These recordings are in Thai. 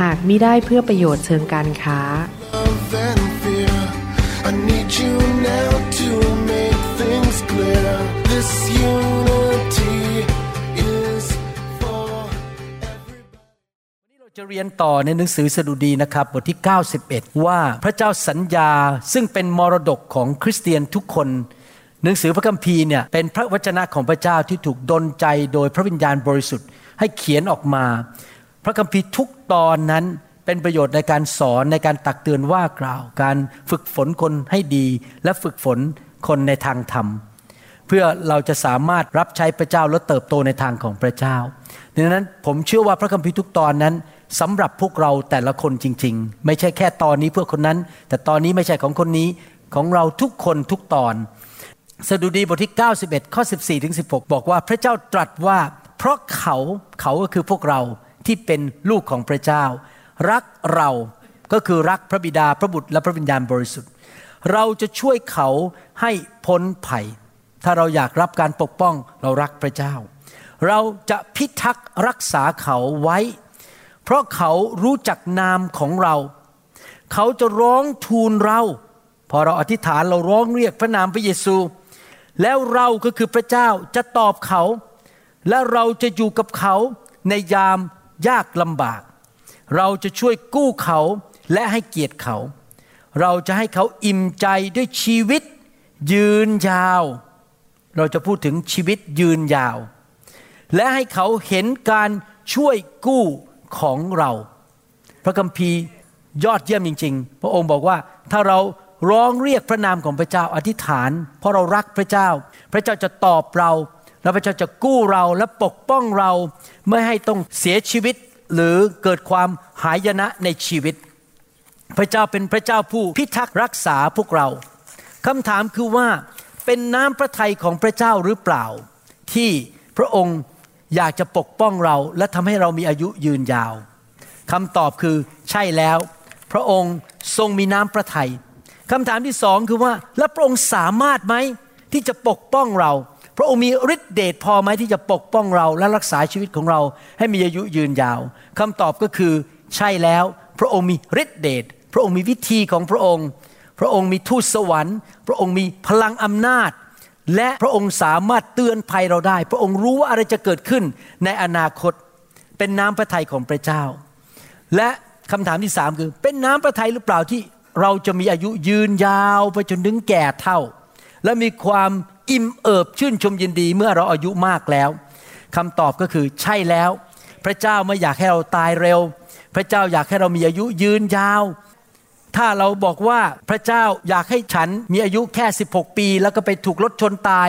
หากมิได้เพื่อประโยชน์เชิงการค้า love and fear. I need you now to make things clear. This unity is for เราจะเรียนต่อในหนังสือสดุดีนะครับบทที่ 91 ว่าพระเจ้าสัญญาซึ่งเป็นมรดกของคริสเตียนทุกคนหนังสือพระคัมภีร์เนี่ยเป็นพระวจนะของพระเจ้าที่ถูกดลใจโดยพระวิญญาณบริสุทธิ์ให้เขียนออกมา พระคัมภีร์ทุกตอนนั้นเป็นประโยชน์ในการสอนในการตักเตือนว่ากล่าว การฝึกฝนคนให้ดี และฝึกฝนคนในทางธรรม เพื่อเราจะสามารถรับใช้พระเจ้าและเติบโตในทางของพระเจ้าดังนั้นผมเชื่อว่าพระคัมภีร์ทุกตอนนั้นสำหรับพวกเราแต่ละคนจริง ๆ ไม่ใช่แค่ตอนนี้เพื่อคนนั้น แต่ตอนนี้ไม่ใช่ของคนนี้ของเราทุกคนทุกตอน สดุดีบทที่ 91 ข้อ 14ถึง16 บอกว่าพระเจ้าตรัสว่า เพราะเขาเขาก็คือพวกเรา ที่เป็นลูกของพระเจ้า รักเราก็คือรักพระบิดาพระบุตรและพระวิญญาณบริสุทธิ์ เราจะช่วยเขาให้พ้นภัย ถ้าเราอยากรับการปกป้องเรารักพระเจ้า เราจะพิทักษ์รักษาเขาไว้ เพราะเขารู้จักนามของเรา เขาจะร้องทูลเรา พอเราอธิษฐานเราร้องเรียกพระนามพระเยซู แล้วเราก็คือพระเจ้าจะตอบเขา และเราจะอยู่กับเขาในยาม ยากลำบาก เราจะช่วยกู้เขาและให้เกียรติเขา เราจะให้เขาอิ่มใจด้วยชีวิตยืนยาว เราจะพูดถึงชีวิตยืนยาว และให้เขาเห็นการช่วยกู้ของเรา พระคัมภีร์ยอดเยี่ยมจริง ๆ พระองค์บอกว่าถ้าเราร้องเรียกพระนามของพระเจ้าอธิษฐาน เพราะเรารักพระเจ้า พระเจ้าจะตอบเรา แล้วพระเจ้าจะกู้เราและปกป้องเรา ไม่ให้ต้องเสียชีวิตหรือเกิดความหายนะในชีวิต พระเจ้าเป็นพระเจ้าผู้พิทักษ์รักษาพวกเราคำถามคือว่าเป็นน้ำพระทัยของพระเจ้าหรือเปล่า ที่พระองค์อยากจะปกป้องเราและทำให้เรามีอายุยืนยาวคำตอบคือใช่แล้ว พระองค์ทรงมีน้ำพระทัยคำถามที่สองคือว่า แล้วพระองค์สามารถไหมที่จะปกป้องเรา พระองค์มีฤทธิเดชพอไหมที่จะปกป้องเราและรักษาชีวิตของเราให้มีอายุยืนยาวคำตอบก็คือใช่แล้ว พระองค์มีฤทธิเดชพระองค์มีวิธีของพระองค์ พระองค์มีทูตสวรรค์ พระองค์มีพลังอำนาจ และพระองค์สามารถเตือนภัยเราได้ พระองค์รู้ว่าอะไรจะเกิดขึ้นในอนาคต เป็นน้ำพระทัยของพระเจ้า และคำถามที่สามคือ เป็นน้ำพระทัยหรือเปล่าที่เราจะมีอายุยืนยาวไปจนถึงแก่เท่า และมีความ อิ่มเอิบชื่นชมยินดีเมื่อเราอายุมากแล้วคำตอบก็คือใช่แล้ว พระเจ้าไม่อยากให้เราตายเร็ว พระเจ้าอยากให้เรามีอายุยืนยาว ถ้าเราบอกว่าพระเจ้าอยากให้ฉันมีอายุแค่ 16 ปี แล้วก็ไปถูกรถชนตาย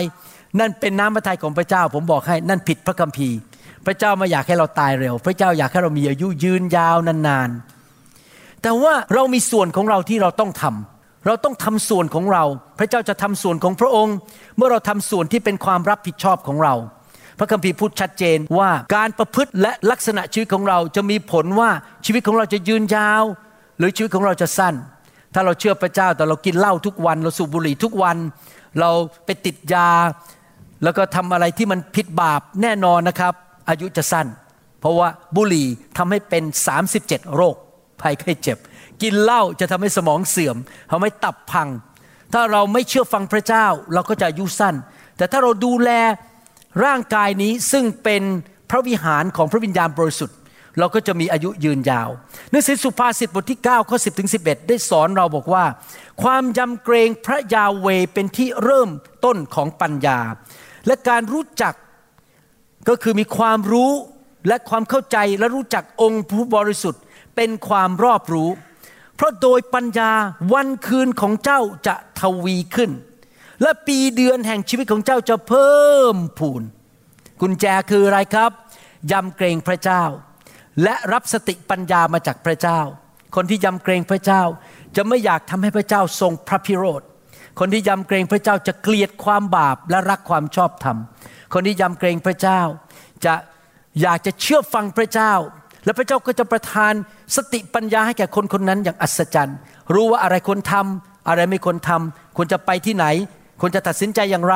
นั่นเป็นน้ำพระทัยของพระเจ้า ผมบอกให้นั่นผิดพระคัมภีร์ พระเจ้าไม่อยากให้เราตายเร็ว พระเจ้าอยากให้เรามีอายุยืนยาวนานๆแต่ว่าเรามีส่วนของเราที่เราต้องทำ เราต้องทำส่วนของเรา พระเจ้าจะทำส่วนของพระองค์ เมื่อเราทำส่วนที่เป็นความรับผิดชอบของเรา พระคัมภีร์พูดชัดเจนว่าการประพฤติและลักษณะชีวิตของเราจะมีผลว่าชีวิตของเราจะยืนยาว หรือชีวิตของเราจะสั้น ถ้าเราเชื่อพระเจ้าแต่เรากินเหล้าทุกวัน เราสูบบุหรี่ทุกวัน เราไปติดยา แล้วก็ทำอะไรที่มันผิดบาปแน่นอนนะครับ อายุจะสั้น เพราะว่าบุหรี่ทำให้เป็น 37 โรคภัยไข้เจ็บ กินเหล้าจะทำให้สมองเสื่อมทำให้ตับพัง ถ้าเราไม่เชื่อฟังพระเจ้าเราก็จะอายุสั้น แต่ถ้าเราดูแลร่างกายนี้ซึ่งเป็นพระวิหารของพระวิญญาณบริสุทธิ์ เราก็จะมีอายุยืนยาวหนังสือสุภาษิตบทที่9ข้อ10ถึง11 ได้สอนเราบอกว่า ความยำเกรงพระยาเวเป็นที่เริ่มต้นของปัญญา และการรู้จักก็คือมีความรู้และความเข้าใจและรู้จักองค์ผู้บริสุทธิ์ เป็นความรอบรู้ เพราะโดยปัญญาวันคืนของเจ้าจะทวีขึ้น และปีเดือนแห่งชีวิตของเจ้าจะเพิ่มพูน กุญแจคืออะไรครับ ยำเกรงพระเจ้า และรับสติปัญญามาจากพระเจ้า คนที่ยำเกรงพระเจ้า จะไม่อยากทำให้พระเจ้าทรงพระพิโรธ คนที่ยำเกรงพระเจ้าจะเกลียดความบาปและรักความชอบธรรม คนที่ยำเกรงพระเจ้า จะอยากจะเชื่อฟังพระเจ้า และพระเจ้าก็จะประทานสติปัญญาให้แก่คนคนนั้นอย่างอัศจรรย์ รู้ว่าอะไรควรทำอะไรไม่ควรทำควรจะไปที่ไหนควรจะตัดสินใจอย่างไร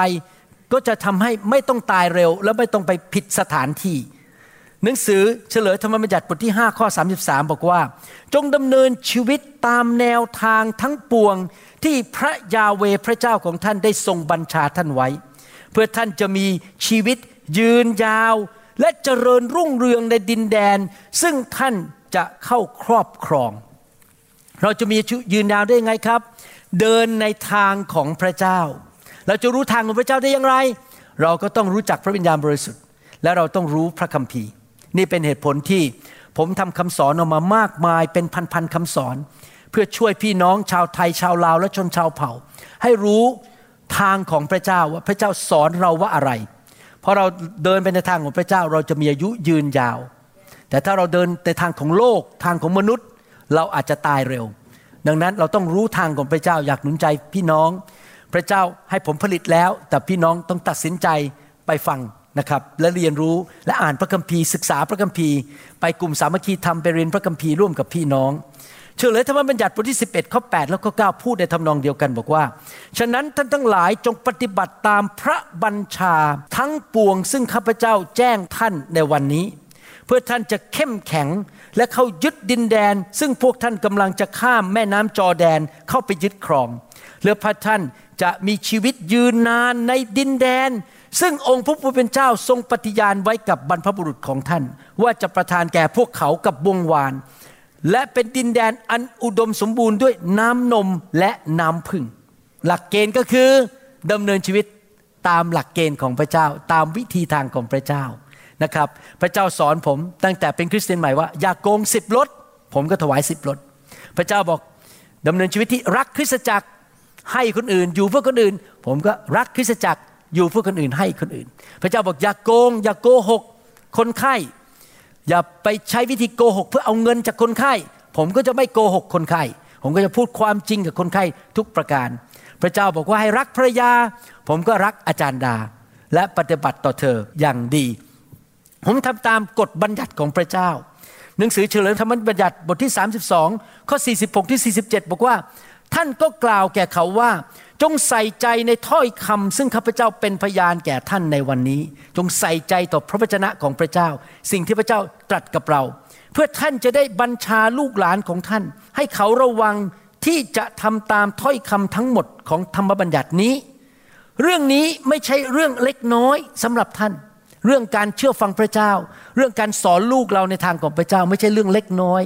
ก็จะทำให้ไม่ต้องตายเร็ว และไม่ต้องไปผิดสถานที่ หนังสือเฉลยธรรมบัญญัติบทที่ 5 ข้อ 33 บอกว่า จงดำเนินชีวิตตามแนวทางทั้งปวงที่พระยาเวพระเจ้าของท่านได้ทรงบัญชาท่านไว้ เพื่อท่านจะมีชีวิตยืนยาว และเจริญรุ่งเรืองในดินแดน ซึ่งท่านจะเข้าครอบครอง เราจะมียืนยาวได้ยังไงครับ เดินในทางของพระเจ้า เราจะรู้ทางของพระเจ้าได้อย่างไร เราก็ต้องรู้จักพระวิญญาณบริสุทธิ์ และเราต้องรู้พระคัมภีร์ นี่เป็นเหตุผลที่ผมทำคำสอนออกมามากมายเป็นพันๆคำสอน เพื่อช่วยพี่น้องชาวไทยชาวลาวและชนชาวเผ่า ให้รู้ทางของพระเจ้าว่าพระเจ้าสอนเราว่าอะไร พอเราเดินไปในทางของพระเจ้าเราจะมีอายุยืนยาว แต่ถ้าเราเดินในทางของโลกทางของมนุษย์ เราอาจจะตายเร็ว ดังนั้นเราต้องรู้ทางของพระเจ้าอยากหนุนใจพี่น้อง พระเจ้าให้ผมผลิตแล้ว แต่พี่น้องต้องตัดสินใจไปฟังนะครับและเรียนรู้และอ่านพระคัมภีร์ศึกษาพระคัมภีร์ ไปกลุ่มสามัคคีธรรมไปเรียนพระคัมภีร์ร่วมกับพี่น้อง เฉลยธรรมบัญญัติบทที่ 11ข้อ8แล้วก็9พูดในทำนองเดียวกันบอกว่า ฉะนั้นท่านทั้งหลายจงปฏิบัติตามพระบัญชาทั้งปวง ซึ่งข้าพเจ้าแจ้งท่านในวันนี้ เพื่อท่านจะเข้มแข็งและเข้ายึดดินแดน ซึ่งพวกท่านกำลังจะข้ามแม่น้ำจอแดนเข้าไปยึดครองและพระท่านจะมีชีวิตยืนนานในดินแดน ซึ่งองค์พระผู้เป็นเจ้าทรงปฏิญาณไว้กับบรรพบุรุษของท่าน ว่าจะประทานแก่พวกเขากับวงวาน และเป็นดินแดนอันอุดมสมบูรณ์ด้วยน้ำนมและน้ำพึ่ง หลักเกณฑ์ก็คือดำเนินชีวิตตามหลักเกณฑ์ของพระเจ้า ตามวิธีทางของพระเจ้านะครับ พระเจ้าสอนผมตั้งแต่เป็นคริสเตียนใหม่ว่า อย่ากโกงสิบรถผมก็ถวายสิบรถพระเจ้าบอกดำเนินชีวิตที่รักคริสตจักรให้คนอื่น อยู่เพื่อคนอื่น ผมก็รักคริสตจักรอยู่เพื่อคนอื่นให้คนอื่น พระเจ้าบอกอย่ากโกง อย่าโกหก คนไข้ อย่าไปใช้วิธีโกหก เพื่อเอาเงินจากคนไข้ ผมก็จะไม่โกหกคนไข้ ผมก็จะพูดความจริงกับคนไข้ทุกประการ พระเจ้าบอกว่าให้รักภรรยา ผมก็รักอาจารย์ดา และปฏิบัติต่อเธออย่างดี ผมทำตามกฎบัญญัติของพระเจ้า หนังสือเฉลิมธรรมบัญญัติบทที่ 32 ข้อ 46 ที่ 47 บอกว่า ท่านก็กล่าวแก่เขาว่า จงใส่ใจในถ้อยคำซึ่งข้าพเจ้าเป็นพยานแก่ท่านในวันนี้ จงใส่ใจต่อพระวจนะของพระเจ้า สิ่งที่พระเจ้าตรัสกับเรา เพื่อท่านจะได้บัญชาลูกหลานของท่าน ให้เขาระวังที่จะทำตามถ้อยคำทั้งหมดของธรรมบัญญัตินี้ เรื่องนี้ไม่ใช่เรื่องเล็กน้อยสำหรับท่าน เรื่องการเชื่อฟังพระเจ้า เรื่องการสอนลูกเราในทางของพระเจ้า ไม่ใช่เรื่องเล็กน้อย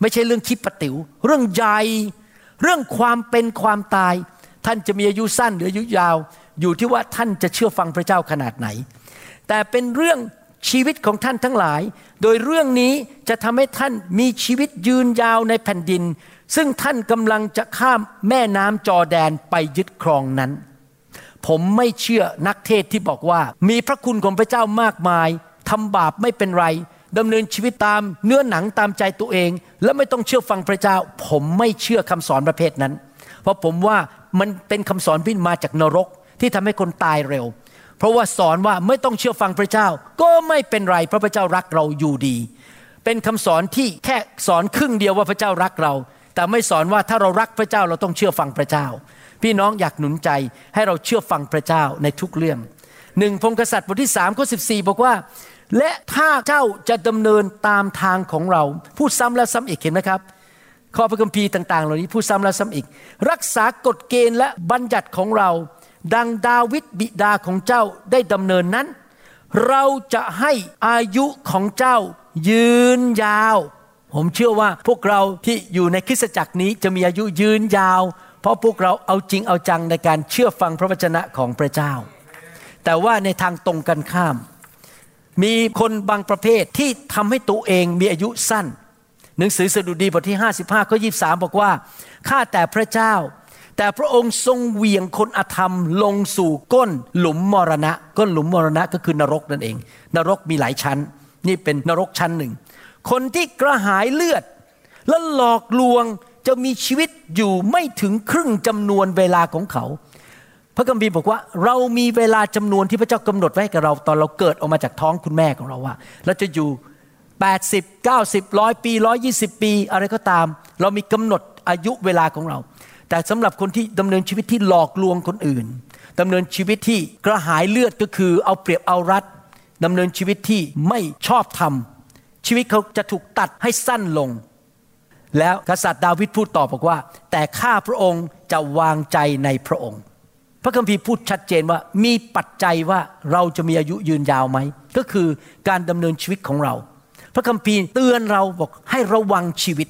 ไม่ใช่เรื่องคิดปติ๋วเรื่องใหญ่เรื่องความเป็นความตาย ท่านจะมีอายุสั้นหรืออายุยาว อยู่ที่ว่าท่านจะเชื่อฟังพระเจ้าขนาดไหน แต่เป็นเรื่องชีวิตของท่านทั้งหลาย โดยเรื่องนี้จะทำให้ท่านมีชีวิตยืนยาวในแผ่นดิน ซึ่งท่านกำลังจะข้ามแม่น้ำจอแดนไปยึดครองนั้น ผมไม่เชื่อนักเทศที่บอกว่า มีพระคุณของพระเจ้ามากมายทำบาปไม่เป็นไรดำเนินชีวิตตามเนื้อหนังตามใจตัวเอง และไม่ต้องเชื่อฟังพระเจ้า ผมไม่เชื่อคำสอนประเภทนั้น เพราะผมว่า มันเป็นคำสอนที่มาจากนรกที่ทำให้คนตายเร็ว เพราะว่าสอนว่าไม่ต้องเชื่อฟังพระเจ้า ก็ไม่เป็นไรเพราะพระเจ้ารักเราอยู่ดี เป็นคำสอนที่แค่สอนครึ่งเดียวว่าพระเจ้ารักเรา แต่ไม่สอนว่าถ้าเรารักพระเจ้าเราต้องเชื่อฟังพระเจ้า พี่น้องอยากหนุนใจให้เราเชื่อฟังพระเจ้าในทุกเรื่องหนึ่งพงกษัตริย์บทที่สามข้อสิบสี่บอกว่า และถ้าเจ้าจะดำเนินตามทางของเรา พูดซ้ำแล้วซ้ำอีกเห็นไหมครับ ข้อพระคัมภีร์ต่าง ๆ เหล่านี้พูดซ้ำแล้วซ้ำอีก รักษากฎเกณฑ์และบัญญัติของเรา ดังดาวิดบิดาของเจ้าได้ดำเนินนั้น เราจะให้อายุของเจ้ายืนยาว ผมเชื่อว่าพวกเราที่อยู่ในคริสตจักรนี้จะมีอายุยืนยาว เพราะพวกเราเอาจริงเอาจังในการเชื่อฟังพระวจนะของพระเจ้า แต่ว่าในทางตรงกันข้าม มีคนบางประเภทที่ทำให้ตัวเองมีอายุสั้น หนังสือสดุดีบทที่ 55ข้อ23 บอกว่า ข้าแต่พระเจ้า แต่พระองค์ทรงเหวี่ยงคนอธรรมลงสู่ก้นหลุมมรณะ ก้นหลุมมรณะก็คือนรกนั่นเอง นรกมีหลายชั้น นี่เป็นนรกชั้นหนึ่ง คนที่กระหายเลือด และหลอกลวงจะมีชีวิตอยู่ไม่ถึงครึ่งจำนวนเวลาของเขา พระคัมภีร์บอกว่า เรามีเวลาจำนวนที่พระเจ้ากำหนดไว้ให้กับเรา ตอนเราเกิดออกมาจากท้องคุณแม่ของเราว่า เราจะอยู่ 80 90ร้อยปี 120 ปี อะไรก็ตาม เรามีกำหนดอายุเวลาของเรา แต่สำหรับคนที่ดำเนินชีวิตที่หลอกลวงคนอื่นดำเนินชีวิตที่กระหายเลือดก็คือเอาเปรียบเอารัดดำเนินชีวิตที่ไม่ชอบธรรม ชีวิตเขาจะถูกตัดให้สั้นลง แล้วกษัตริย์ดาวิดพูดต่อบอกว่า แต่ข้าพระองค์จะวางใจในพระองค์ พระคัมภีร์พูดชัดเจนว่ามีปัจจัยว่าเราจะมีอายุยืนยาวไหม ก็คือการดำเนินชีวิตของเรา พระคัมภีร์เตือนเราบอกให้ระวังชีวิต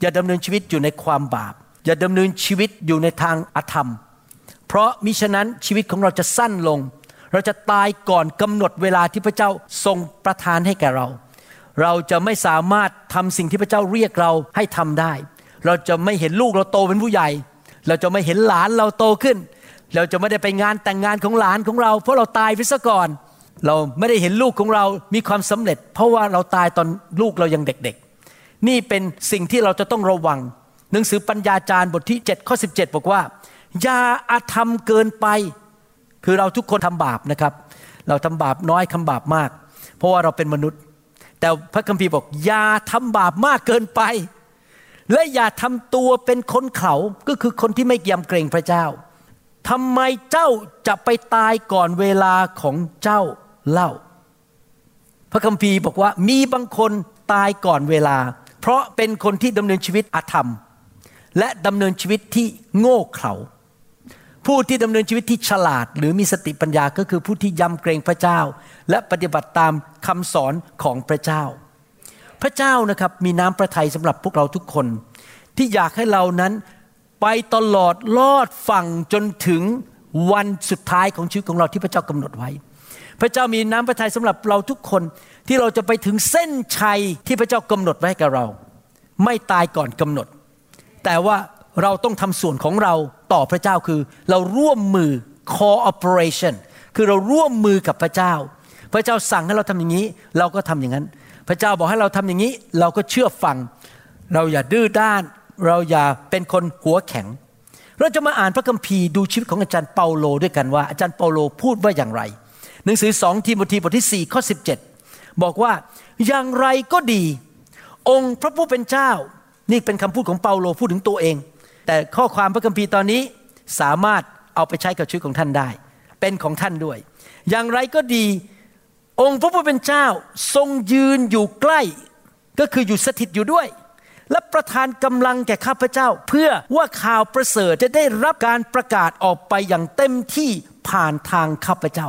อย่าดำเนินชีวิตอยู่ในความบาป อย่าดำเนินชีวิตอยู่ในทางอธรรม เพราะมิฉะนั้นชีวิตของเราจะสั้นลง เราจะตายก่อนกำหนดเวลาที่พระเจ้าทรงประทานให้แก่เรา เราจะไม่สามารถทำสิ่งที่พระเจ้าเรียกเราให้ทำได้ เราจะไม่เห็นลูกเราโตเป็นผู้ใหญ่ เราจะไม่เห็นหลานเราโตขึ้น เราจะไม่ได้ไปงานแต่งงานของหลานของเรา เพราะเราตายไปซะก่อนเเราไม่ได้เห็นลูกของเรามีความสำเร็จ เพราะว่าเราตายตอนลูกเรายังเด็กๆ นี่เป็นสิ่งที่เราจะต้องระวัง หนังสือปัญญาจารย์บทที่7ข้อ17 บอกว่าอย่าอาธรรมเกินไป คือเราทุกคนทำบาปนะครับ เราทำบาปน้อยคำบาปมาก เพราะว่าเราเป็นมนุษย์ แต่พระคัมภีร์บอกอย่าทำบาปมากเกินไป และอย่าทำตัวเป็นคนเขาก็คือคนที่ไม่ยำเกรงพระเจ้าทำไมเจ้าจะไปตายก่อนเวลาของเจ้า เล่า พระคัมภีร์บอกว่ามีบางคนตายก่อนเวลา เพราะเป็นคนที่ดำเนินชีวิตอาธรรม และดำเนินชีวิตที่โง่เขลาผู้ที่ดำเนินชีวิตที่ฉลาด หรือมีสติปัญญาก็คือผู้ที่ยำเกรงพระเจ้า และปฏิบัติตามคำสอนของพระเจ้า พระเจ้านะครับมีน้ำพระทัยสำหรับพวกเราทุกคน ที่อยากให้เรานั้นไปตลอดลอดฝั่งจนถึงวันสุดท้ายของชีวิตของเราที่พระเจ้ากำหนดไว้ พระเจ้ามีน้ำพระทัยสำหรับเราทุกคนที่เราจะไปถึงเส้นชัยที่พระเจ้ากำหนดไว้ให้กับเรา ไม่ตายก่อนกำหนด แต่ว่าเราต้องทำส่วนของเราต่อพระเจ้าคือ เราร่วมมือ cooperation คือเราร่วมมือกับพระเจ้า พระเจ้าสั่งให้เราทำอย่างนี้ เราก็ทำอย่างนั้น พระเจ้าบอกให้เราทำอย่างนี้ เราก็เชื่อฟัง เราอย่าดื้อด้าน เราอย่าเป็นคนหัวแข็ง เราจะมาอ่านพระคัมภีร์ดูชีวิตของอาจารย์เปาโลด้วยกันว่าอาจารย์เปาโลพูดว่าอย่างไร หนังสือสองทีโมธีบทที่ 4 ข้อ 17 บอกว่าอย่างไรก็ดี องค์พระผู้เป็นเจ้า นี่เป็นคำพูดของเปาโลพูดถึงตัวเอง แต่ข้อความพระคัมภีร์ตอนนี้สามารถเอาไปใช้กับชีวิตของท่านได้ เป็นของท่านด้วย อย่างไรก็ดี องค์พระผู้เป็นเจ้าทรงยืนอยู่ใกล้ ก็คืออยู่สถิตอยู่ด้วย และประทานกำลังแก่ข้าพเจ้า เพื่อว่าข่าวประเสริฐจะได้รับการประกาศออกไปอย่างเต็มที่ผ่านทางข้าพเจ้า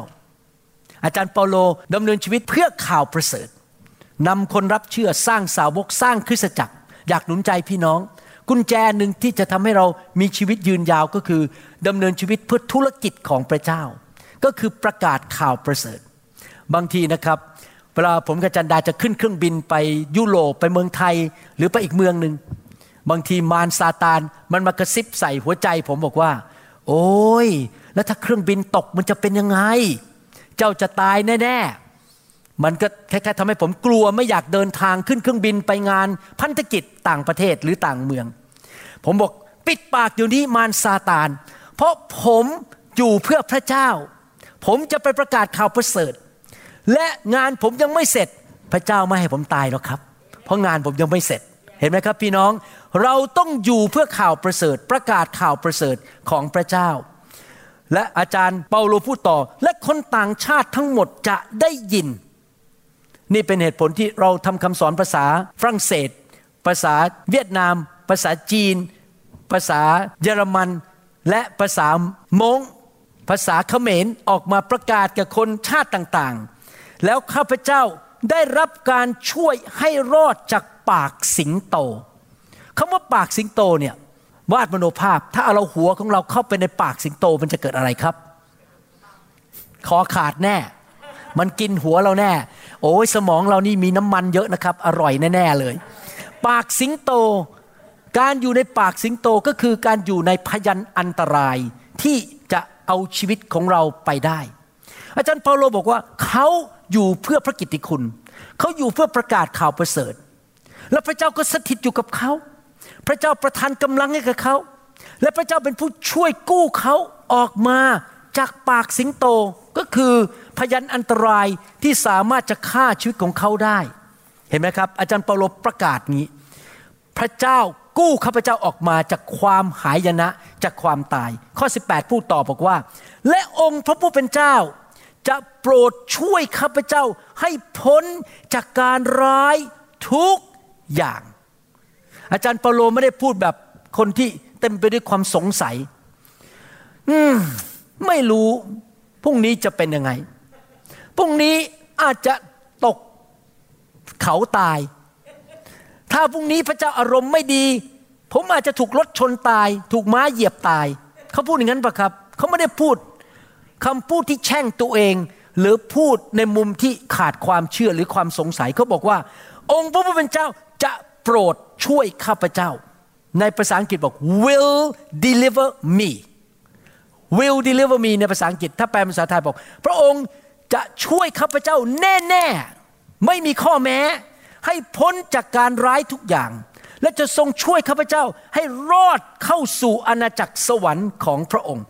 อาจารย์เปาโลดำเนินชีวิตเพื่อข่าวประเสริฐนำคนรับเชื่อสร้างสาวกสร้างคริสตจักร อยากหนุนใจพี่น้อง กุญแจหนึ่งที่จะทำให้เรามีชีวิตยืนยาวก็คือดำเนินชีวิตเพื่อธุรกิจของพระเจ้า ก็คือประกาศข่าวประเสริฐ บางทีนะครับเวลาผมกับจันดาจะขึ้นเครื่องบินไปยุโรปไปเมืองไทยหรือไปอีกเมืองหนึ่งบางทีมารซาตานมันมากระซิบใส่หัวใจ ผมบอกว่า โอ้ยแล้วถ้าเครื่องบินตกมันจะเป็นยังไง เจ้าจะตายแน่ๆ มันก็แค่ๆทำให้ผมกลัวไม่อยากเดินทางขึ้นเครื่องบินไปงานพันธกิจต่างประเทศหรือต่างเมือง ผมบอกปิดปากอยู่นี้มารซาตาน เพราะผมอยู่เพื่อพระเจ้า ผมจะไปประกาศข่าวประเสริฐ และงานผมยังไม่เสร็จพระเจ้าไม่ให้ผมตายหรอกครับ เพราะงานผมยังไม่เสร็จเห็นไหมครับพี่น้องเราต้องอยู่เพื่อข่าวประเสริฐ ประกาศข่าวประเสริฐของพระเจ้า และอาจารย์เปาโลพูดต่อ และคนต่างชาติทั้งหมดจะได้ยิน นี่เป็นเหตุผลที่เราทำคำสอนภาษาฝรั่งเศส ภาษาเวียดนาม ภาษาจีน ภาษาเยอรมัน และภาษามงภาษาเขมรออกมาประกาศกับคนชาติต่างๆ แล้วข้าพเจ้าได้รับการช่วยให้รอดจากปากสิงโตคำว่าปากสิงโตเนี่ย วาดมโนภาพ ถ้าเอาเราหัวของเราเข้าไปในปากสิงโตมันจะเกิดอะไรครับ คอขาดแน่ มันกินหัวเราแน่ โอ้ยสมองเรานี่มีน้ำมันเยอะนะครับ อร่อยแน่ ๆ เลย ปากสิงโต การอยู่ในปากสิงโตก็คือการอยู่ในพยันอันตรายที่จะเอาชีวิตของเราไปได้ อาจารย์เปาโลบอกว่าเขาอยู่เพื่อพระกิตติคุณ เขาอยู่เพื่อประกาศข่าวประเสริฐ แล้วพระเจ้าก็สถิตอยู่กับเขา พระเจ้าประทานกำลังให้กับเขา และพระเจ้าเป็นผู้ช่วยกู้เขาออกมาจากปากสิงโตก็คือพยันอันตรายที่สามารถจะฆ่าชีวิตของเขาได้ เห็นไหมครับ อาจารย์เปาโลประกาศงี้ พระเจ้ากู้ข้าพเจ้าออกมาจากความหายนะจากความตาย ข้อ 18 พูดต่อบอกว่า และองค์พระผู้เป็นเจ้า จะโปรดช่วยข้าพเจ้าให้พ้นจากการร้ายทุกอย่าง อาจารย์เปาโลไม่ได้พูดแบบคนที่เต็มไปด้วยความสงสัย อืม ไม่รู้พรุ่งนี้จะเป็นยังไง พรุ่งนี้อาจจะตกเขาตาย ถ้าพรุ่งนี้พระเจ้าอารมณ์ไม่ดี ผมอาจจะถูกรถชนตาย ถูกม้าเหยียบตาย เขาพูดอย่างนั้นปะครับ เขาไม่ได้พูดคำพูดที่แช่งตัวเอง หรือพูดในมุมที่ขาดความเชื่อหรือความสงสัย เขาบอกว่า องค์พระผู้เป็นเจ้าจะ โปรดช่วยข้าพเจ้า ในภาษาอังกฤษบอก will deliver me will deliver me ในภาษาอังกฤษ ถ้าแปลเป็นภาษาไทยบอก พระองค์จะช่วยข้าพเจ้าแน่ๆ ไม่มีข้อแม้ ให้พ้นจากการร้ายทุกอย่าง และจะทรงช่วยข้าพเจ้าให้รอดเข้าสู่อาณาจักรสวรรค์ของพระองค์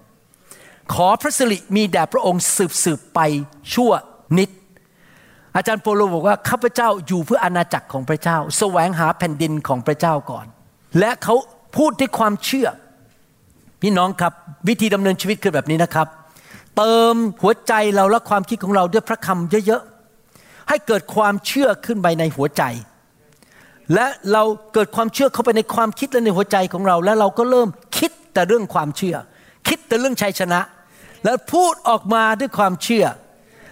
ขอพระสิริมีแด่พระองค์สืบสืบไปชั่วนิด อาจารย์โปโลบอกว่าข้าพเจ้าอยู่เพื่ออาณาจักรของพระเจ้า แสวงหาแผ่นดินของพระเจ้าก่อน และเขาพูดด้วยความเชื่อ พี่น้องครับวิธีดำเนินชีวิตคือแบบนี้นะครับ เติมหัวใจเราและความคิดของเราด้วยพระคำเยอะๆให้เกิดความเชื่อขึ้นไปในหัวใจ และเราเกิดความเชื่อเข้าไปในความคิดและในหัวใจของเรา แล้วเราก็เริ่มคิดแต่เรื่องความเชื่อ คิดแต่เรื่องชัยชนะ แล้วพูดออกมาด้วยความเชื่อ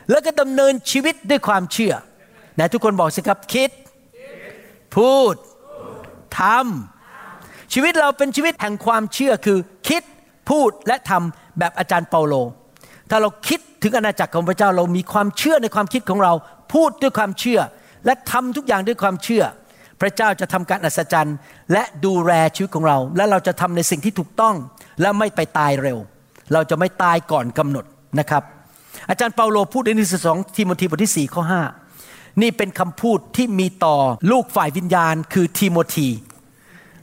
แล้วก็ดำเนินชีวิตด้วยความเชื่อไหนทุกคนบอกสิครับคิด พูดทำชีวิตเราเป็นชีวิตแห่งความเชื่อคือ คิดพูดและทำแบบอาจารย์เปาโล ถ้าเราคิดถึงอาณาจักรของพระเจ้าเรามีความเชื่อในความคิดของเรา พูดด้วยความเชื่อ และทำทุกอย่างด้วยความเชื่อ พระเจ้าจะทำการอัศจรรย์ และดูแลชีวิตของเรา และเราจะทำในสิ่งที่ถูกต้องและไม่ไปตายเร็ว เราจะไม่ตายก่อนกำหนดนะครับ อาจารย์เปาโลพูดในหนังสือสองทิโมธีบทที่4ข้อ5นี่เป็นคำพูดที่มีต่อลูกฝ่ายวิญญาณ คือทิโมธี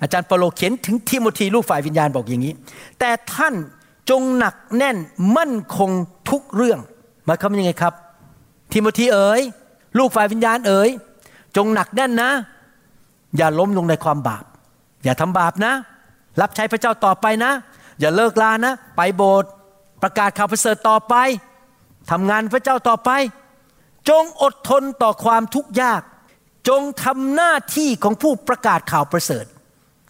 อาจารย์เปาโลเขียนถึงทิโมธีลูกฝ่ายวิญญาณบอกอย่างนี้ แต่ท่านจงหนักแน่นมั่นคงทุกเรื่องหมายความว่ายังไงครับ ทิโมธีเอ๋ยลูกฝ่ายวิญญาณเอ๋ยจงหนักแน่นนะ อย่าล้มลงในความบาป อย่าทำบาปนะ รับใช้พระเจ้าต่อไปนะ อย่าเลิกลานะ ไปโบสถ์ประกาศข่าวประเสริฐต่อไป ทำงานพระเจ้าต่อไป จงอดทนต่อความทุกข์ยาก จงทำหน้าที่ของผู้ประกาศข่าวประเสริฐ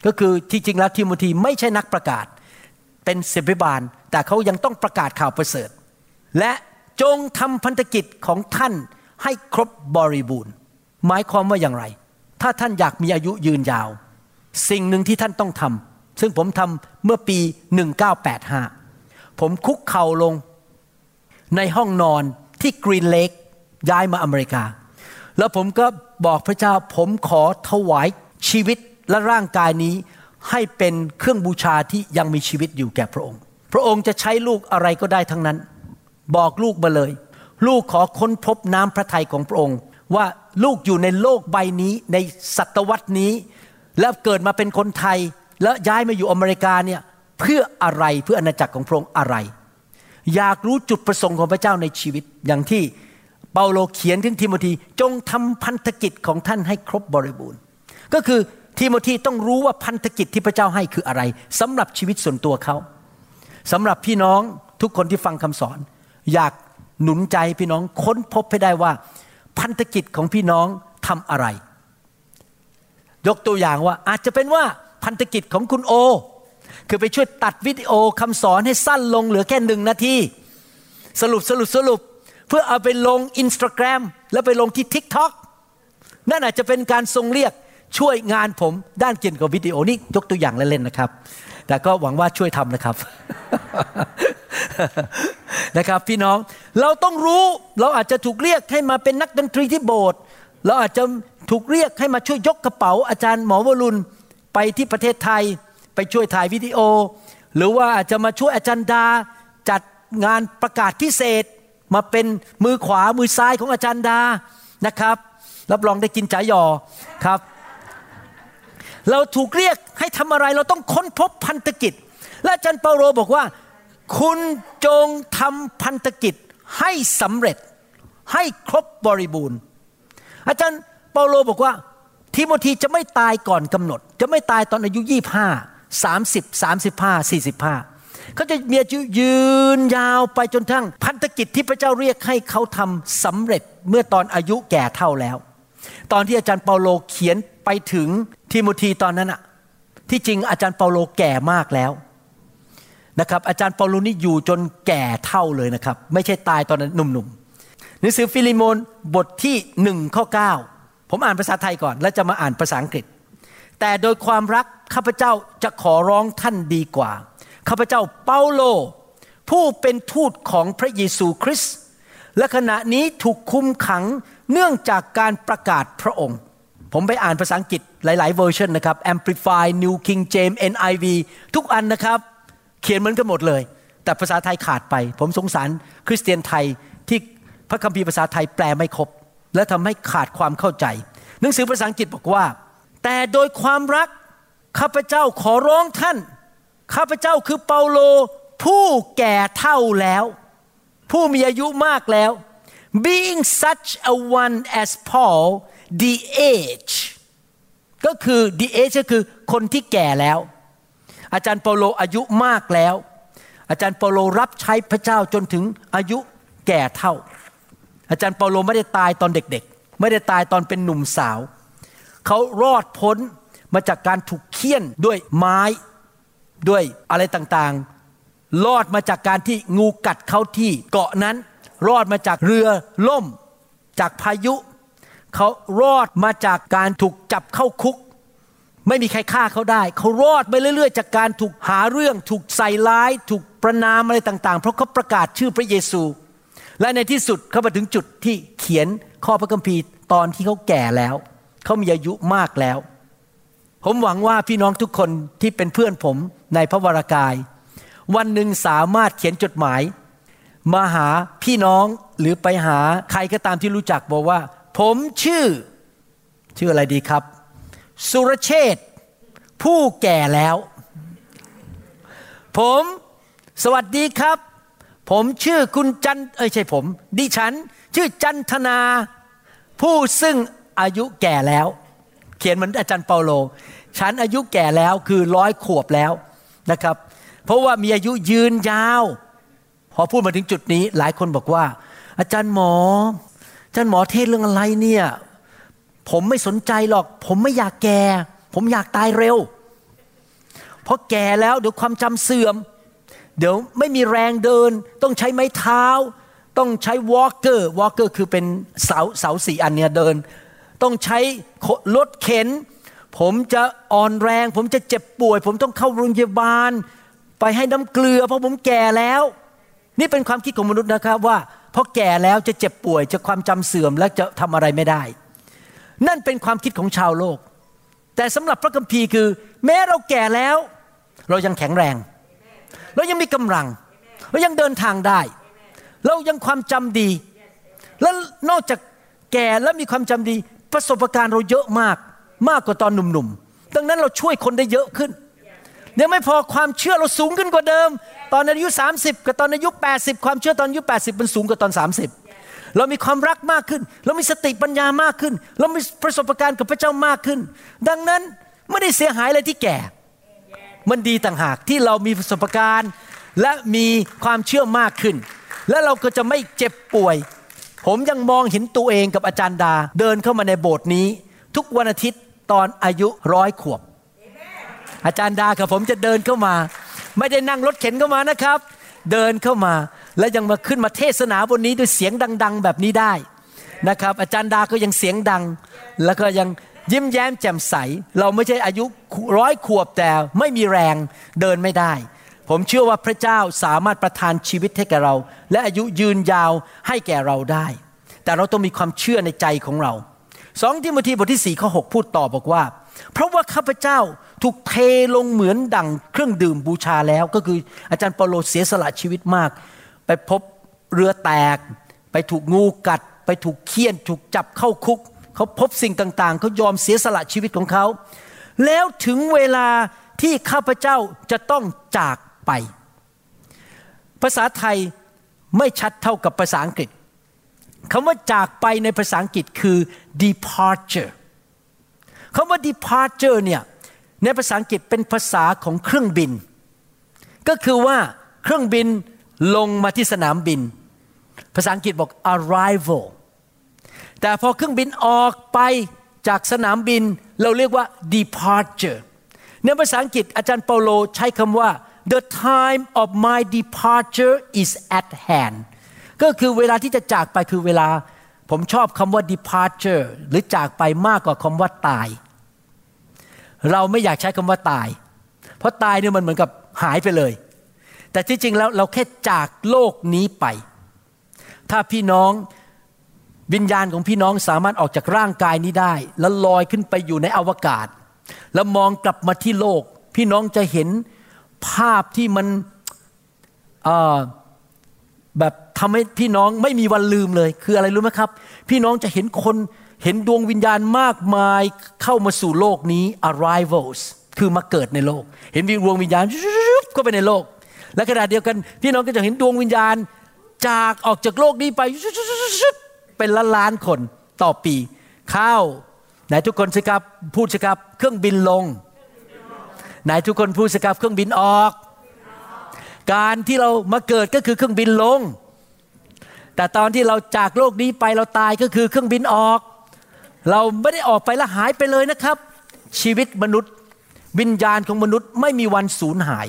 ก็คือที่จริงแล้วทิโมธีไม่ใช่นักประกาศ เป็นศิบิบาล แต่เขายังต้องประกาศข่าวประเสริฐ และจงทำพันธกิจของท่านให้ครบบริบูรณ์ หมายความว่าอย่างไร ถ้าท่านอยากมีอายุยืนยาว สิ่งหนึ่งที่ท่านต้องทำซึ่งผมทำเมื่อปี 1985 ผมคุกเข่าลง ในห้องนอนที่กรีนเลกย้ายมาอเมริกา แล้วผมก็บอกพระเจ้าผมขอถวายชีวิตและร่างกายนี้ให้เป็นเครื่องบูชาที่ยังมีชีวิตอยู่แก่พระองค์ พระองค์จะใช้ลูกอะไรก็ได้ทั้งนั้น บอกลูกมาเลย ลูกขอค้นพบน้ำพระทัยของพระองค์ ว่าลูกอยู่ในโลกใบนี้ในศตวรรษนี้ แล้วเกิดมาเป็นคนไทย แล้วย้ายมาอยู่อเมริกาเนี่ยเพื่ออะไรเพื่ออาณาจักรของพระองค์อะไร อยากรู้จุดประสงค์ของพระเจ้าในชีวิต อย่างที่เปาโลเขียนถึงทิโมธีจงทำพันธกิจของท่านให้ครบบริบูรณ์ ก็คือทิโมธีต้องรู้ว่าพันธกิจที่พระเจ้าให้คืออะไรสำหรับชีวิตส่วนตัวเขาสำหรับพี่น้องทุกคนที่ฟังคำสอน อยากหนุนใจพี่น้องค้นพบให้ได้ว่า พันธกิจของพี่น้องทำอะไร ยกตัวอย่างว่าอาจจะเป็นว่าพันธกิจของคุณโอ คือไปช่วยตัดวิดีโอคำสอนให้สั้นลงเหลือแค่หนึ่งนาที สรุปสรุปสรุป เพื่อเอาไปลงอินสตาแกรมแล้วไปลงที่ TikTok นั่นอาจจะเป็นการทรงเรียกช่วยงานผมด้านเกี่ยวกับวิดีโอนี่ยกตัวอย่างเล่นๆนะครับ แต่ก็หวังว่าช่วยทำนะครับนะครับพี่น้องเราต้องรู้เราอาจจะถูกเรียกให้มาเป็นนักดนตรีที่โบสถ์เราอาจจะถูกเรียกให้มาช่วยยกกระเป๋าอาจารย์หมอวรุณไปที่ประเทศไทย ไปช่วยถ่ายวิดีโอ หรือว่าอาจจะมาช่วยอาจารย์ดาจัดงานประกาศพิเศษ มาเป็นมือขวามือซ้ายของอาจารย์ดานะครับ รับรองได้กินจ๋ายอครับ เราถูกเรียกให้ทำอะไรเราต้องค้นพบพันธกิจ และอาจารย์เปาโลบอกว่า คุณจงทำพันธกิจให้สำเร็จให้ครบบริบูรณ์ อาจารย์เปาโลบอกว่าทิโมธีจะไม่ตายก่อนกำหนด จะไม่ตายตอนอายุยี่ห้า สามสิบสามสิบห้าสี่สิบห้าเขาจะมีอายุยืนยาวไปจนกระทั่งพันธกิจที่พระเจ้าเรียกให้เขาทำสำเร็จเมื่อตอนอายุแก่เฒ่าแล้ว ตอนที่อาจารย์เปาโลเขียนไปถึงทิโมธีตอนนั้นอะที่จริงอาจารย์เปาโลแก่มากแล้วนะครับอาจารย์เปาโลนี่อยู่จนแก่เฒ่าเลยนะครับ ไม่ใช่ตายตอนนั้นหนุ่มๆหนังสือฟีเลโมนบทที่หนึ่งข้อเก้าผมอ่านภาษาไทยก่อน แล้วจะมาอ่านภาษาอังกฤษ แต่โดยความรักข้าพเจ้าจะขอร้องท่านดีกว่า ข้าพเจ้าเปาโล ผู้เป็นทูตของพระเยซูคริสต์และขณะนี้ถูกคุมขังเนื่องจากการประกาศพระองค์ ผมไปอ่านภาษาอังกฤษหลาย ๆ เวอร์ชันนะครับ Amplify New King James NIV ทุกอันนะครับ เขียนเหมือนกันหมดเลย แต่ภาษาไทยขาดไป ผมสงสารคริสเตียนไทยที่พระคัมภีร์ภาษาไทยแปลไม่ครบ และทำให้ขาดความเข้าใจ หนังสือภาษาอังกฤษบอกว่า แต่โดยความรักข้าพเจ้าขอร้องท่าน ข้าพเจ้าคือเปาโล ผู้แก่เท่าแล้ว ผู้มีอายุมากแล้ว being such a one as Paul the age ก็คือ the age ก็คือคนที่แก่แล้ว อาจารย์เปาโลอายุมากแล้ว อาจารย์เปาโลรับใช้พระเจ้าจนถึงอายุแก่เท่า อาจารย์เปาโลไม่ได้ตายตอนเด็กๆ ไม่ได้ตายตอนเป็นหนุ่มสาว เขารอดพ้นมาจากการถูกเคี่ยนด้วยไม้ด้วยอะไรต่างๆ รอดมาจากการที่งูกัดเขาที่เกาะนั้น รอดมาจากเรือล่ม จากพายุ เขารอดมาจากการถูกจับเข้าคุก ไม่มีใครฆ่าเขาได้ เขารอดไปเรื่อย ๆ จากการถูกหาเรื่อง ถูกใส่ร้าย ถูกประนามอะไรต่างๆ เพราะเขาประกาศชื่อพระเยซู และในที่สุดเขามาถึงจุดที่เขียนข้อพระคัมภีร์ตอนที่เขาแก่แล้ว เขามีอายุมากแล้ว ผมหวังว่าพี่น้องทุกคนที่เป็นเพื่อนผมในพระวรากาย วันหนึ่งสามารถเขียนจดหมาย มาหาพี่น้องหรือไปหาใครก็ตามที่รู้จักบอกว่า ผมชื่อ ชื่ออะไรดีครับ สุรเชษผู้แก่แล้ว ผมสวัสดีครับ ผมชื่อคุณจันเอ้ยใช่ผม ดิฉัน ชื่อจันทนา ผู้ซึ่ง อายุแก่แล้ว เขียนเหมือนอาจารย์เปาโล ฉันอายุแก่แล้วคือร้อยขวบแล้วนะครับ เพราะว่ามีอายุยืนยาว พอพูดมาถึงจุดนี้หลายคนบอกว่า อาจารย์หมอ อาจารย์หมอเทศน์เรื่องอะไรเนี่ย ผมไม่สนใจหรอก ผมไม่อยากแก่ ผมอยากตายเร็ว เพราะแก่แล้วเดี๋ยวความจำเสื่อม เดี๋ยวไม่มีแรงเดิน ต้องใช้ไม้เท้าต้องใช้ walker walker คือเป็นเสาเสาสี่อันเนี่ยเดิน ต้องใช้รถเข็น ผมจะอ่อนแรง ผมจะเจ็บป่วย ผมต้องเข้าโรงพยาบาล ไปให้น้ำเกลือ เพราะผมแก่แล้ว นี่เป็นความคิดของมนุษย์นะครับว่าพอแก่แล้วจะเจ็บป่วย จะความจำเสื่อมและจะทำอะไรไม่ได้ นั่นเป็นความคิดของชาวโลก แต่สำหรับพระคัมภีร์คือ แม้เราแก่แล้ว เรายังแข็งแรง เรายังมีกำลัง เรายังเดินทางได้ เรายังความจำดี แล้วนอกจากแก่แล้วมีความจำดี ประสบการณ์เราเยอะมากมากกว่าตอนหนุ่มๆ ดังนั้นเราช่วยคนได้เยอะขึ้นยังไม่พอความเชื่อเราสูงขึ้นกว่าเดิม ตอนอายุ 30 กับตอนอายุ 80 ความเชื่อตอนอายุ 80 มันสูงกว่าตอน 30 เรามีความรักมากขึ้น เรามีสติปัญญามากขึ้น เรามีประสบการณ์กับพระเจ้ามากขึ้น ดังนั้นไม่ได้เสียหายอะไรที่แก่ มันดีต่างหากที่เรามีประสบการณ์ และมีความเชื่อมากขึ้น และเราก็จะไม่เจ็บป่วย ผมยังมองเห็นตัวเองกับอาจารย์ดา เดินเข้ามาในโบสถ์นี้ ทุกวันอาทิตย์ตอนอายุร้อยขวบ อาจารย์ดากับผมจะเดินเข้ามา ไม่ได้นั่งรถเข็นเข้ามานะครับ เดินเข้ามาและยังมาขึ้นมาเทศนาบนนี้ด้วยเสียงดัง ๆ แบบนี้ได้นะครับ อาจารย์ดาก็ยังเสียงดัง แล้วก็ยังยิ้มแย้มแจ่มใส เราไม่ใช่อายุร้อยขวบแต่ไม่มีแรงเดินไม่ได้ ผมเชื่อว่าพระเจ้าสามารถประทานชีวิตให้แก่เรา และอายุยืนยาวให้แก่เราได้ แต่เราต้องมีความเชื่อในใจของเราสองทิโมธีบทที่สี่ข้อหพูดต่อบอกว่า เพราะว่าข้าพเจ้าถูกเทลงเหมือนดั่งเครื่องดื่มบูชาแล้ว ก็คืออาจารย์เปโลเสียสละชีวิตมาก ไปพบเรือแตก ไปถูกงูกัด ไปถูกเคี่ยน ถูกจับเข้าคุก เขาพบสิ่งต่างๆ เขายอมเสียสละชีวิตของเขา แล้วถึงเวลาที่ข้าพเจ้าจะต้องจาก ไป ภาษาไทยไม่ชัดเท่ากับภาษาอังกฤษคำว่าจากไปในภาษาอังกฤษคือ departure คำว่า departure เนี่ยในภาษาอังกฤษเป็นภาษาของเครื่องบิน ก็คือว่าเครื่องบินลงมาที่สนามบิน ภาษาอังกฤษบอก arrival แต่พอเครื่องบินออกไปจากสนามบินเราเรียกว่า departure ในภาษาอังกฤษอาจารย์เปาโลใช้คำว่า the time of my departure is at hand ก็คือเวลาที่จะจากไปคือเวลา ผมชอบคำว่า departure หรือจากไปมากกว่าคำว่าตาย เราไม่อยากใช้คำว่าตาย เพราะตายเนี่ยมันเหมือนกับหายไปเลย แต่ที่จริงแล้วเราแค่จากโลกนี้ไป ถ้าพี่น้องวิญญาณของพี่น้องสามารถออกจากร่างกายนี้ได้ แล้วลอยขึ้นไปอยู่ในอวกาศ แล้วมองกลับมาที่โลก พี่น้องจะเห็น ภาพที่มันแบบทำให้พี่น้องไม่มีวันลืมเลย คืออะไรรู้ไหมครับ พี่น้องจะเห็นคนเห็นดวงวิญญาณมากมายเข้ามาสู่โลกนี้ arrivals คือมาเกิดในโลก เห็นดวงวิญญาณก็ไปในโลก และขณะเดียวกัน พี่น้องก็จะเห็นดวงวิญญาณจากออกจากโลกนี้ไปเป็นล้านล้านคนต่อปีเข้าไหนทุกคนสิครับ พูดสิครับ เครื่องบินลง ไหนทุกคนพูดสิครับเครื่องบินออก การที่เรามาเกิดก็คือเครื่องบินลง แต่ตอนที่เราจากโลกนี้ไปเราตายก็คือเครื่องบินออก เราไม่ได้ออกไปแล้วหายไปเลยนะครับ ชีวิตมนุษย์วิญญาณของมนุษย์ไม่มีวันสูญหาย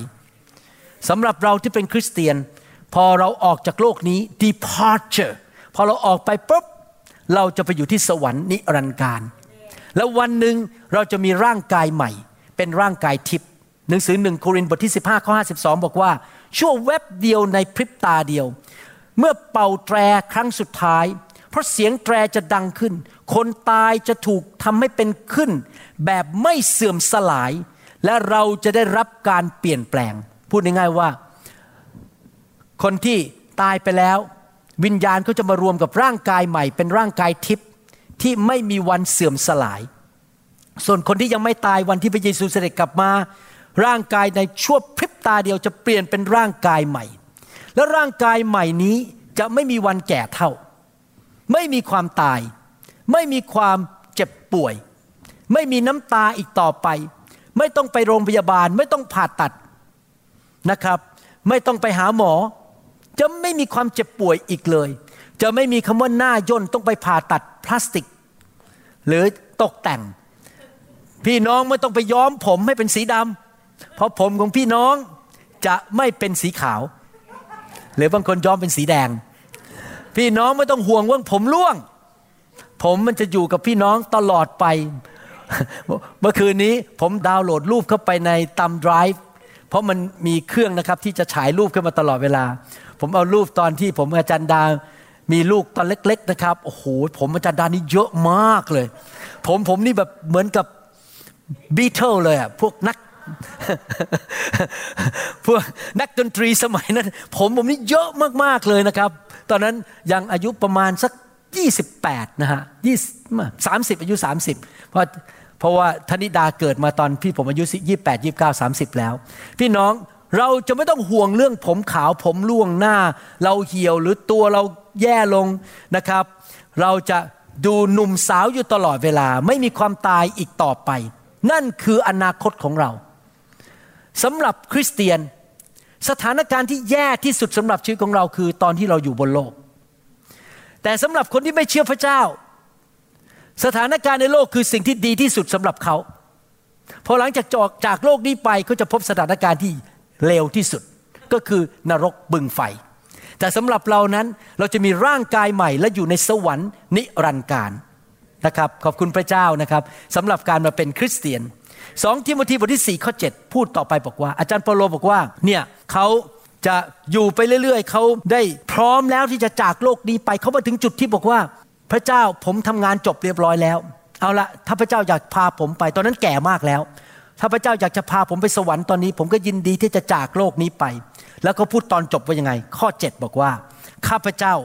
สำหรับเราที่เป็นคริสเตียน พอเราออกจากโลกนี้ departure พอเราออกไปปุ๊บเราจะไปอยู่ที่สวรรค์นิรันดร์การ แล้ววันหนึ่งเราจะมีร่างกายใหม่ เป็นร่างกายทิพย์หนังสือหนึ่งโครินธ์บทที่ 15ข้อ52 บอกว่า ชั่วแวบเดียวในพริบตาเดียว เมื่อเป่าแตรครั้งสุดท้าย เพราะเสียงแตรจะดังขึ้น คนตายจะถูกทำให้เป็นขึ้น แบบไม่เสื่อมสลาย และเราจะได้รับการเปลี่ยนแปลง พูดง่ายๆว่า คนที่ตายไปแล้ว วิญญาณเขาจะมารวมกับร่างกายใหม่ เป็นร่างกายทิพย์ที่ไม่มีวันเสื่อมสลาย ส่วนคนที่ยังไม่ตายวันที่พระเยซูเสด็จกลับมา ร่างกายในชั่วพริบตาเดียวจะเปลี่ยนเป็นร่างกายใหม่ และร่างกายใหม่นี้จะไม่มีวันแก่เท่า ไม่มีความตาย ไม่มีความเจ็บป่วย ไม่มีน้ำตาอีกต่อไป ไม่ต้องไปโรงพยาบาล ไม่ต้องผ่าตัดนะครับ ไม่ต้องไปหาหมอ จะไม่มีความเจ็บป่วยอีกเลย จะไม่มีคำว่าหน้าย่นต้องไปผ่าตัดพลาสติก หรือตกแต่ง พี่น้องไม่ต้องไปย้อมผมให้เป็นสีดำเพราะผมของพี่น้องจะไม่เป็นสีขาว หรือบางคนย้อมเป็นสีแดง พี่น้องไม่ต้องห่วงว่าผมร่วง ผมมันจะอยู่กับพี่น้องตลอดไป เมื่อคืนนี้ผมดาวน์โหลดรูปเข้าไปในตัมไดรฟ์เพราะมันมีเครื่องนะครับที่จะฉายรูปขึ้นมาตลอดเวลา ผมเอารูปตอนที่ผมอาจารย์ดามีลูกตอนเล็ก ๆ นะครับ โอ้โห ผมอาจารย์ดานี่เยอะมากเลย ผมผมนี่แบบเหมือนกับ บีเทิลเลยอะพวกนักพวกนักดนตรีสมัยนั้น ผมผมนี่เยอะมากๆเลยนะครับ ตอนนั้นยังอายุประมาณสัก 28 นะฮะยี่สามสิบอายุ 30 เพราะเพราะว่าธนิดาเกิดมาตอนพี่ผมอายุ 28 29 30 แล้ว พี่น้องเราจะไม่ต้องห่วงเรื่องผมขาวผมล่วงหน้า เราเหี่ยวหรือตัวเราแย่ลงนะครับ เราจะดูหนุ่มสาวอยู่ตลอดเวลา ไม่มีความตายอีกต่อไป นั่นคืออนาคตของเราสำหรับคริสเตียน สถานการณ์ที่แย่ที่สุดสำหรับชีวิตของเราคือตอนที่เราอยู่บนโลก แต่สำหรับคนที่ไม่เชื่อพระเจ้า สถานการณ์ในโลกคือสิ่งที่ดีที่สุดสำหรับเขาพอหลังจากจอกจากโลกนี้ไปเขาจะพบสถานการณ์ที่เลวที่สุดก็คือนรกบึงไฟ แต่สำหรับเรานั้นเราจะมีร่างกายใหม่และอยู่ในสวรรค์นิรันดร์การ นะครับขอบคุณพระเจ้านะครับสำหรับการมาเป็นคริสเตียนสองทิโมธีบทที่4ข้อ7พูดต่อไปบอกว่า อาจารย์เปโลบอกว่าเนี่ยเขาจะอยู่ไปเรื่อย ๆ เขาได้พร้อมแล้วที่จะจากโลกนี้ไปเขามาถึงจุดที่บอกว่า พระเจ้าผมทำงานจบเรียบร้อยแล้ว เอาละถ้าพระเจ้าอยากพาผมไป ตอนนั้นแก่มากแล้ว ถ้าพระเจ้าอยากจะพาผมไปสวรรค์ตอนนี้ ผมก็ยินดีที่จะจากโลกนี้ไป แล้วก็พูดตอนจบว่ายังไง ข้อ 7 บอกว่า ข้าพเจ้า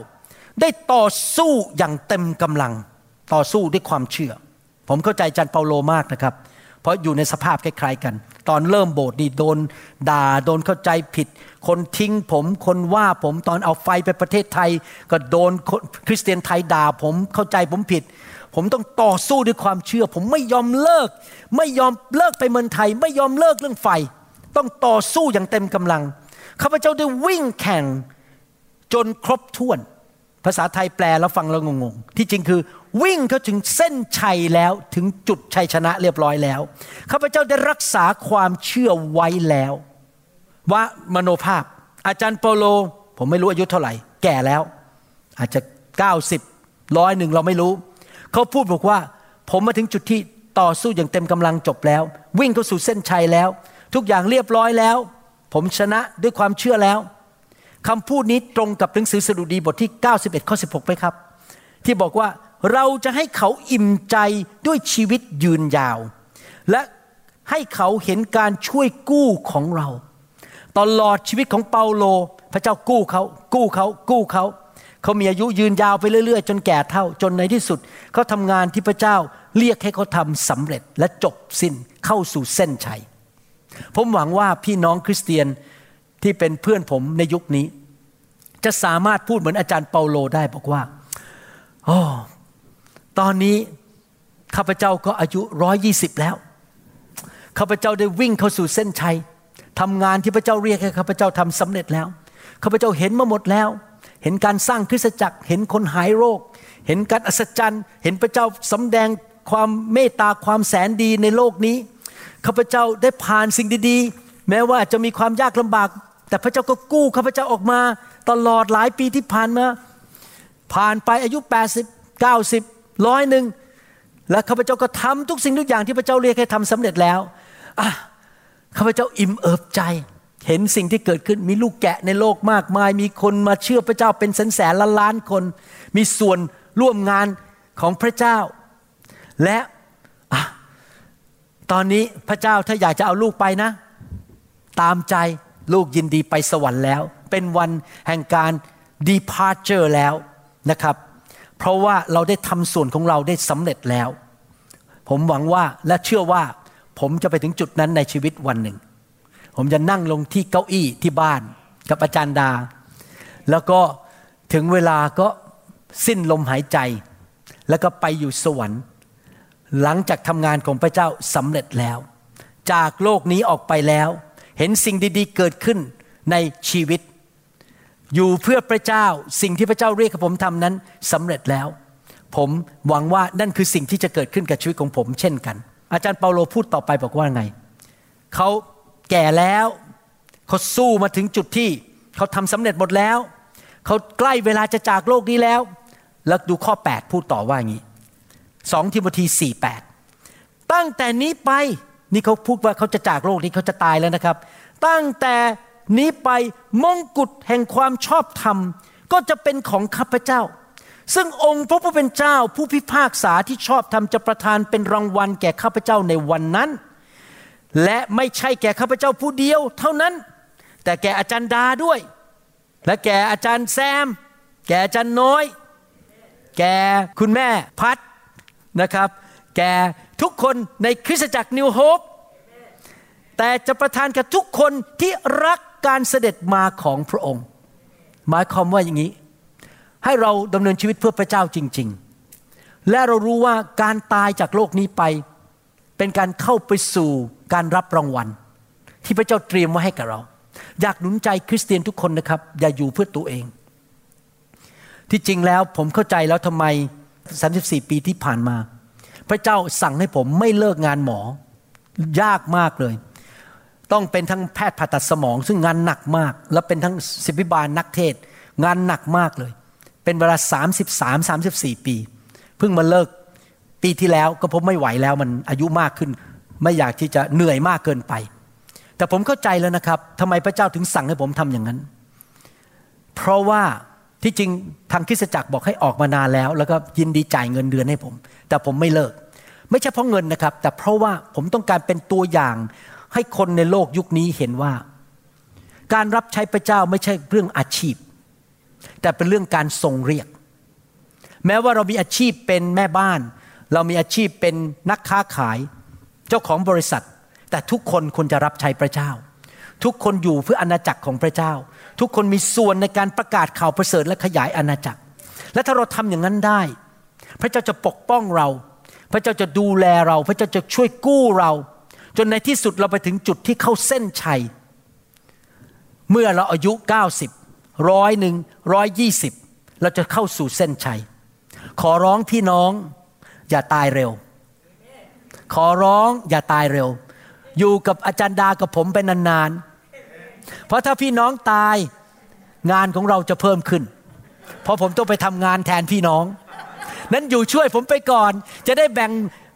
ได้ต่อสู้อย่างเต็มกำลัง ต่อสู้ด้วยความเชื่อ ผมเข้าใจจันเปาโลมากนะครับ เพราะอยู่ในสภาพคล้ายๆกัน ตอนเริ่มโบสถ์นี่โดนด่าโดนเข้าใจผิด คนทิ้งผมคนว่าผมตอนเอาไฟไปประเทศไทย ก็โดนคริสเตียนไทยด่าผมเข้าใจผมผิด ผมต้องต่อสู้ด้วยความเชื่อ ผมไม่ยอมเลิก ไม่ยอมเลิกไปเมืองไทย ไม่ยอมเลิกเรื่องไฟ ต้องต่อสู้อย่างเต็มกำลังข้าพเจ้าได้วิ่งแข่งจนครบถ้วน ภาษาไทยแปลแล้วฟังแล้วงงๆ ที่จริงคือ วิ่งเขาถึงเส้นชัยแล้วถึงจุดชัยชนะเรียบร้อยแล้วข้าพเจ้าได้รักษาความเชื่อไว้แล้ว ว่ามโนภาพ อาจารย์เปโล ผมไม่รู้อายุเท่าไหร่ แก่แล้ว อาจจะ 90ร้อยหนึ่งเราไม่รู้ เขาพูดบอกว่า ผมมาถึงจุดที่ต่อสู้อย่างเต็มกำลังจบแล้ว วิ่งเข้าสู่เส้นชัยแล้ว ทุกอย่างเรียบร้อยแล้ว ผมชนะด้วยความเชื่อแล้ว คำพูดนี้ตรงกับหนังสือสดุดีบทที่ 91 ข้อ 16ไหมครับ ที่บอกว่าเราจะให้เขาอิ่มใจด้วยชีวิตยืนยาว และให้เขาเห็นการช่วยกู้ของเรา ตลอดชีวิตของเปาโล พระเจ้ากู้เขา กู้เขา กู้เขาเขามีอายุยืนยาวไปเรื่อยๆ จนแก่เท่าจนในที่สุดเขาทำงานที่พระเจ้าเรียกให้เขาทำสำเร็จและจบสิ้นเข้าสู่เส้นชัย ผมหวังว่าพี่น้องคริสเตียน ที่เป็นเพื่อนผมในยุคนี้ จะสามารถพูดเหมือนอาจารย์เปาโลได้บอกว่าโอ้ตอนนี้ข้าพเจ้าก็อายุร้อยยี่สิบแล้วข้าพเจ้าได้วิ่งเข้าสู่เส้นชัยทำงานที่พระเจ้าเรียกให้ข้าพเจ้าทำสำเร็จแล้วข้าพเจ้าเห็นมาหมดแล้ว เห็นการสร้างคริสตจักร เห็นคนหายโรค เห็นการอัศจรรย์ เห็นพระเจ้าสำแดงความเมตตาความแสนดีในโลกนี้ข้าพเจ้าได้ผ่านสิ่งดีๆ แม้ว่าจะมีความยากลำบาก แต่พระเจ้าก็กู้ข้าพเจ้าออกมา ตลอดหลายปีที่ผ่านมา ผ่านไปอายุ 80 90ร้อยหนึ่งและข้าพเจ้าก็ทำทุกสิ่งทุกอย่างที่พระเจ้าเรียกให้ทำสำเร็จแล้วอะข้าพเจ้าอิ่มเอิบใจ เห็นสิ่งที่เกิดขึ้นมีลูกแกะในโลกมากมาย มีคนมาเชื่อพระเจ้าเป็นแสนแสนล้านล้านคน มีส่วนร่วมงานของพระเจ้า และอะตอนนี้พระเจ้าถ้าอยากจะเอาลูกไปนะ ตามใจ ลูกยินดีไปสวรรค์แล้ว เป็นวันแห่งการ departure แล้วนะครับ เพราะว่าเราได้ทำส่วนของเราได้สำเร็จแล้ว ผมหวังว่าและเชื่อว่าผมจะไปถึงจุดนั้นในชีวิตวันหนึ่ง ผมจะนั่งลงที่เก้าอี้ที่บ้านกับอาจารย์ดา แล้วก็ถึงเวลาก็สิ้นลมหายใจ แล้วก็ไปอยู่สวรรค์ หลังจากทำงานของพระเจ้าสำเร็จแล้ว จากโลกนี้ออกไปแล้ว เห็นสิ่งดีๆ เกิดขึ้นในชีวิต อยู่เพื่อพระเจ้าสิ่งที่พระเจ้าเรียกให้ผมทำนั้นสำเร็จแล้ว ผมหวังว่านั่นคือสิ่งที่จะเกิดขึ้นกับชีวิตของผม เช่นกัน อาจารย์เปาโลพูดต่อไปบอกว่าไงเขาแก่แล้วเขาสู้มาถึงจุดที่เขาทำสำเร็จหมดแล้วเขาใกล้เวลาจะจากโลกนี้แล้ว แล้วดูข้อ 8 พูดต่อว่าอย่างนี้สองทิโมธีสี่แปดตั้งแต่นี้ไป นี่เขาพูดว่าเขาจะจากโลกนี้เขาจะตายแล้วนะครับ ตั้งแต่นี้ไปมงกุฎแห่งความชอบธรรม ก็จะเป็นของข้าพเจ้า ซึ่งองค์พระผู้เป็นเจ้าผู้พิพากษาที่ชอบธรรมจะประทานเป็นรางวัลแก่ข้าพเจ้าในวันนั้น และไม่ใช่แก่ข้าพเจ้าผู้เดียว เท่านั้น แต่แก่อาจารย์ดาด้วย และแก่อาจารย์แซม แก่อาจารย์น้อย แก่คุณแม่พัดนะครับ แก่ ทุกคนในคริสตจักรนิวโฮปแต่จะประทานกับทุกคนที่รักการเสด็จมาของพระองค์ หมายความว่าอย่างนี้ ให้เราดำเนินชีวิตเพื่อพระเจ้าจริง ๆ และเรารู้ว่าการตายจากโลกนี้ไป เป็นการเข้าไปสู่การรับรางวัล ที่พระเจ้าเตรียมไว้ให้กับเรา อยากหนุนใจคริสเตียนทุกคนนะครับ อย่าอยู่เพื่อตัวเอง ที่จริงแล้วผมเข้าใจแล้วทำไม 34 ปีที่ผ่านมา ระเจ้าสั่งให้ผมไม่เลิกงานหมอ ยากมากเลย ต้องเป็นทั้งแพทย์ผ่าตัดสมองซึ่งงานหนักมาก และเป็นทั้งศิบิบาลนักเทศ งานหนักมากเลย เป็นเวลา 33 34 ปี เพิ่งมาเลิกปีที่แล้วก็ผมไม่ไหวแล้วมันอายุมากขึ้น ไม่อยากที่จะเหนื่อยมากเกินไป แต่ผมเข้าใจแล้วนะครับทำไมพระเจ้าถึงสั่งให้ผมทำอย่างนั้น เพราะว่าที่จริงทางคริสตจักรบอกให้ออกมานานแล้ว แล้วก็ยินดีจ่ายเงินเดือนให้ผม แต่ผมไม่เลิก ไม่ใช่เพราะเงินนะครับ แต่เพราะว่าผมต้องการเป็นตัวอย่างให้คนในโลกยุคนี้เห็นว่า การรับใช้พระเจ้าไม่ใช่เรื่องอาชีพ แต่เป็นเรื่องการทรงเรียก แม้ว่าเรามีอาชีพเป็นแม่บ้าน เรามีอาชีพเป็นนักค้าขายจจ้าของบริษัท แต่ทุกคนควรจะรับใช้พระเจ้า ทุกคนอยู่เพื่ออาณาจักรของพระเจ้า ทุกคนมีส่วนในการประกาศข่าวประเสริฐและขยายอาณาจักร และถ้าเราทำอย่างนั้นได้ พระเจ้าจะปกป้องเรา พระเจ้าจะดูแลเรา พระเจ้าจะช่วยกู้เรา จนในที่สุดเราไปถึงจุดที่เข้าเส้นชัย เมื่อเราอายุ 90ร้อยหนึ่งร้อยยี่สิบเราจะเข้าสู่เส้นชัย ขอร้องพี่น้องอย่าตายเร็ว ขอร้องอย่าตายเร็ว อยู่กับอาจารย์ดากับผมเป็นนานๆ เพราะถ้าพี่น้องตายงานของเราจะเพิ่มขึ้น เพราะผมต้องไปทำงานแทนพี่น้อง นั้นอยู่ช่วยผมไปก่อน จะได้แบ่ง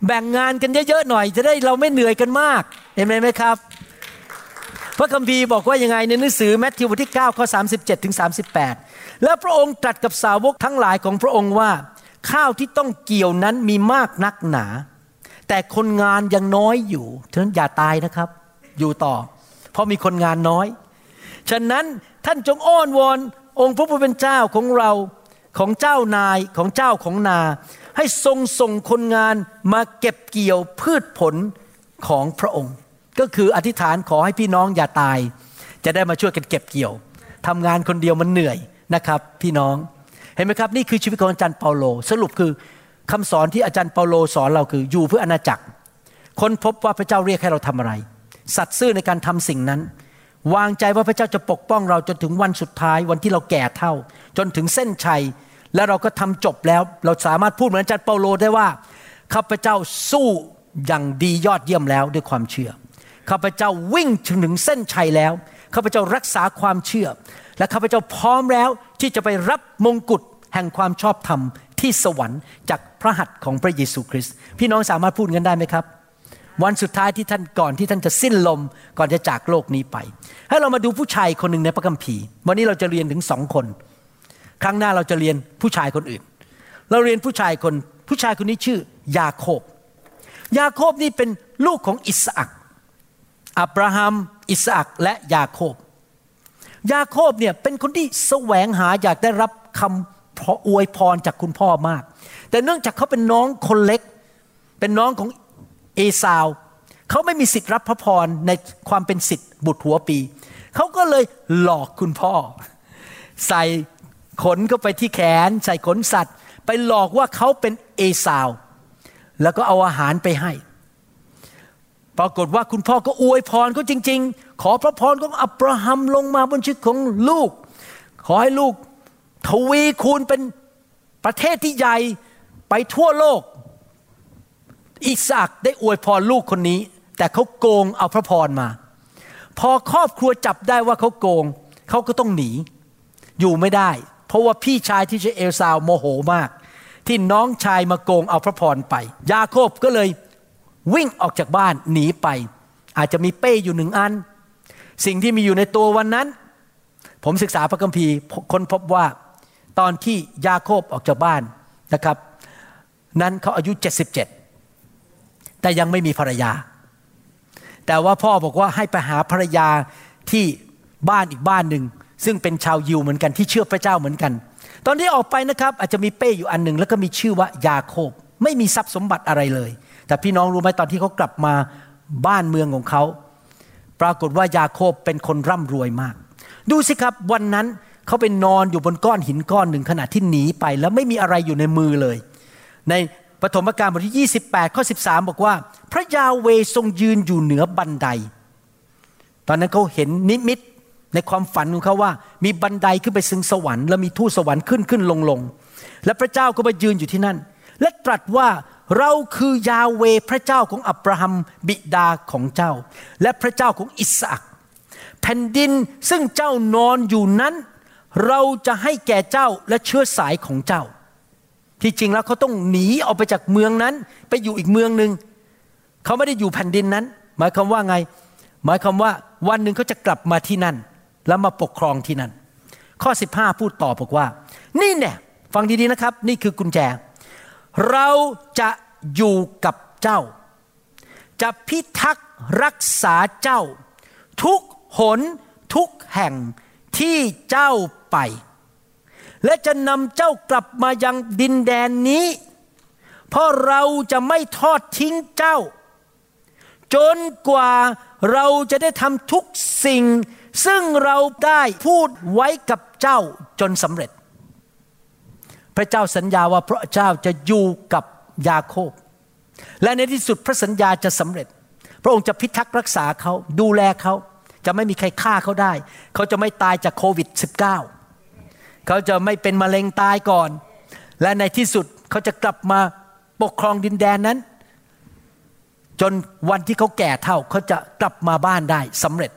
แบ่งงานกันเยอะๆหน่อย จะได้เราไม่เหนื่อยกันมากเห็นไหมไหมครับ พระคัมภีร์บอกว่ายังไงในหนังสือแมทธิวบทที่9ข้อ37ถึง38 แล้วพระองค์ตรัสกับสาวกทั้งหลายของพระองค์ว่า ข้าวที่ต้องเกี่ยวนั้นมีมากนักหนา แต่คนงานยังน้อยอยู่ฉะนั้นอย่าตายนะครับ อยู่ต่อ เพราะมีคนงานน้อย ฉะนั้นท่านจงอ้อนวอนองค์พระผู้เป็นเจ้าของเรา ของเจ้านายของเจ้าของนา ให้ทรงส่งคนงานมาเก็บเกี่ยวพืชผลของพระองค์ ก็คืออธิษฐานขอให้พี่น้องอย่าตาย จะได้มาช่วยกันเก็บเกี่ยวทำงานคนเดียวมันเหนื่อยนะครับ พี่น้องเห็นไหมครับ นี่คือชีวิตของอาจารย์เปาโล สรุปคือคำสอนที่อาจารย์เปาโลสอนเราคืออยู่เพื่ออาณาจักรค้นพบว่าพระเจ้าเรียกให้เราทำอะไร สัตย์ซื่อในการทำสิ่งนั้น วางใจว่าพระเจ้าจะปกป้องเราจนถึงวันสุดท้ายวันที่เราแก่เท่า จนถึงเส้นชัย และเราก็ทำจบแล้ว เราสามารถพูดเหมือนอาจารย์เปาโลได้ว่าข้าพเจ้าสู้อย่างดียอดเยี่ยมแล้วด้วยความเชื่อข้าพเจ้าวิ่งถึงถึงเส้นชัยแล้วข้าพเจ้ารักษาความเชื่อ และข้าพเจ้าพร้อมแล้วที่จะไปรับมงกุฎแห่งความชอบธรรมที่สวรรค์จากพระหัตถ์ของพระเยซูคริสต์พี่น้องสามารถพูดกันได้ไหมครับ วันสุดท้ายที่ท่านก่อนที่ท่านจะสิ้นลมก่อนจะจากโลกนี้ไป ให้เรามาดูผู้ชายคนหนึ่งในพระคัมภีร์ วันนี้เราจะเรียนถึงสองคน ครั้งหน้าเราจะเรียนผู้ชายคนอื่น เราเรียนผู้ชายคนผู้ชายคนนี้ชื่อยาโคบ ยาโคบนี่เป็นลูกของอิสอักอับราฮัม อิสอักและยาโคบ ยาโคบเนี่ยเป็นคนที่แสวงหาอยากได้รับคำพออวยพรจากคุณพ่อมาก แต่เนื่องจากเขาเป็นน้องคนเล็ก เป็นน้องของเอซาวเขาไม่มีสิทธิ์รับพระพรในความเป็นสิทธิ์บุตรหัวปี เขาก็เลยหลอกคุณพ่อ ใส่ ขนเข้าไปที่แขนใส่ขนสัตว์ ไปหลอกว่าเขาเป็นเอซาว แล้วก็เอาอาหารไปให้ ปรากฏว่าคุณพ่อก็อวยพรเขาจริง ๆ ขอพระพรของอับราฮัมลงมาบนชีวิตของลูก ขอให้ลูกทวีคูณเป็นประเทศที่ใหญ่ไปทั่วโลก อิสอักได้อวยพรลูกคนนี้ แต่เขาโกงเอาพระพรมา พอครอบครัวจับได้ว่าเขาโกงเขาก็ต้องหนี อยู่ไม่ได้ เพราะว่าพี่ชายที่ชื่อเอลซาวโมโหมาก ที่น้องชายมาโกงเอาพระพรไป ยาโคบก็เลยวิ่งออกจากบ้านหนีไป อาจจะมีเป้อยู่หนึ่งอัน สิ่งที่มีอยู่ในตัววันนั้น ผมศึกษาพระคัมภีร์ค้นพบว่าตอนที่ยาโคบออกจากบ้านนะครับ นั้นเขาอายุ 77 แต่ยังไม่มีภรรยา แต่ว่าพ่อบอกว่าให้ไปหาภรรยาที่บ้านอีกบ้านหนึ่ง ซึ่งเป็นชาวยิวเหมือนกันที่เชื่อพระเจ้าเหมือนกัน ตอนที่ออกไปนะครับอาจจะมีเป้อยู่อันหนึ่งแล้วก็มีชื่อว่ายาโคบ ไม่มีทรัพย์สมบัติอะไรเลย แต่พี่น้องรู้ไหมตอนที่เขากลับมาบ้านเมืองของเขา ปรากฏว่ายาโคบเป็นคนร่ำรวยมาก ดูสิครับวันนั้นเขาไปนอนอยู่บนก้อนหินก้อนหนึ่งขณะที่หนีไปแล้วไม่มีอะไรอยู่ในมือเลย ในปฐมกาลบทที่ 28 ข้อ 13 บอกว่า พระยาเวทรงยืนอยู่เหนือบันได ตอนนั้นเขาเห็นนิมิต ในความฝันของเขาว่า มีบันไดขึ้นไปซึ่งสวรรค์แล้วมีทูตสวรรค์ขึ้นขึ้นลงลงและพระเจ้าก็มายืนอยู่ที่นั่น และตรัสว่าเราคือยาเวพระเจ้าของอับราฮัมบิดาของเจ้า และพระเจ้าของอิสอักแผ่นดินซึ่งเจ้านอนอยู่นั้น เราจะให้แก่เจ้าและเชื้อสายของเจ้า ที่จริงแล้วเขาต้องหนีออกไปจากเมืองนั้น ไปอยู่อีกเมืองหนึ่งเขาไม่ได้อยู่แผ่นดินนั้น หมายความว่าไง หมายความว่าวันหนึ่งเขาจะกลับมาที่นั่น แล้วมาปกครองที่นั่น ข้อ 15 พูดต่อบอกว่า นี่เนี่ยฟังดีๆนะครับ นี่คือกุญแจ เราจะอยู่กับเจ้า จะพิทักษ์รักษาเจ้า ทุกหนทุกแห่งที่เจ้าไป และจะนำเจ้ากลับมายังดินแดนนี้ เพราะเราจะไม่ทอดทิ้งเจ้า จนกว่าเราจะได้ทำทุกสิ่ง ซึ่งเราได้พูดไว้กับเจ้าจนสำเร็จ พระเจ้าสัญญาว่าพระเจ้าจะอยู่กับยาโคบ และในที่สุดพระสัญญาจะสำเร็จ พระองค์จะพิทักษ์รักษาเขาดูแลเขาจะไม่มีใครฆ่าเขาได้ เขาจะไม่ตายจากโควิด -19 เขาจะไม่เป็นมะเร็งตายก่อน และในที่สุดเขาจะกลับมาปกครองดินแดนนั้น จนวันที่เขาแก่เท่าเขาจะกลับมาบ้านได้สำเร็จ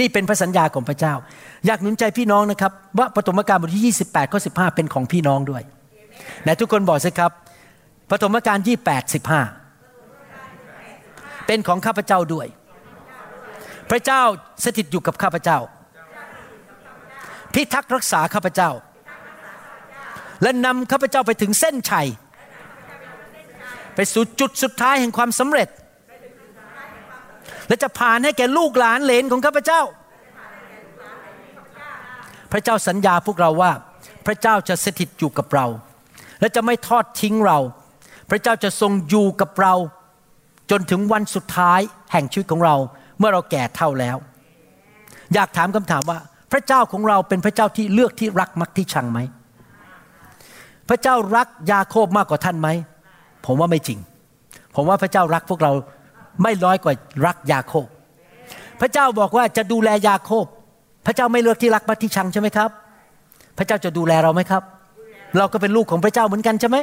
นี่เป็นพระสัญญาของพระเจ้า อยากหนุนใจพี่น้องนะครับ ว่าปฐมกาลบทที่ 28ข้อ15 เป็นของพี่น้องด้วยไหนทุกคนบอกสิครับปฐมกาล28 15 เป็นของข้าพเจ้าด้วย พระเจ้าสถิตอยู่กับข้าพเจ้า พิทักษ์รักษาข้าพเจ้า และนำข้าพเจ้าไปถึงเส้นชัย ไปสู่จุดสุดท้ายแห่งความสำเร็จ และจะผ่านให้แก่ลูกหลานเหลนของข้าพเจ้า พระเจ้าสัญญาพวกเราว่า พระเจ้าจะสถิตอยู่กับเรา และจะไม่ทอดทิ้งเรา พระเจ้าจะทรงอยู่กับเรา จนถึงวันสุดท้ายแห่งชีวิตของเราเมื่อเราแก่เท่าแล้ว อยากถามคำถามว่า พระเจ้าของเราเป็นพระเจ้าที่เลือกที่รักมักที่ชังไหมพระเจ้ารักยาโคบมากกว่าท่านไหม ผมว่าไม่จริง ผมว่าพระเจ้ารักพวกเรา ไม่น้อยกว่ารักยาโคบ พระเจ้าบอกว่าจะดูแลยาโคบ พระเจ้าไม่เลือกที่รักมักที่ชังใช่ไหมครับ พระเจ้าจะดูแลเราไหมครับ เราก็เป็นลูกของพระเจ้าเหมือนกันใช่ไหม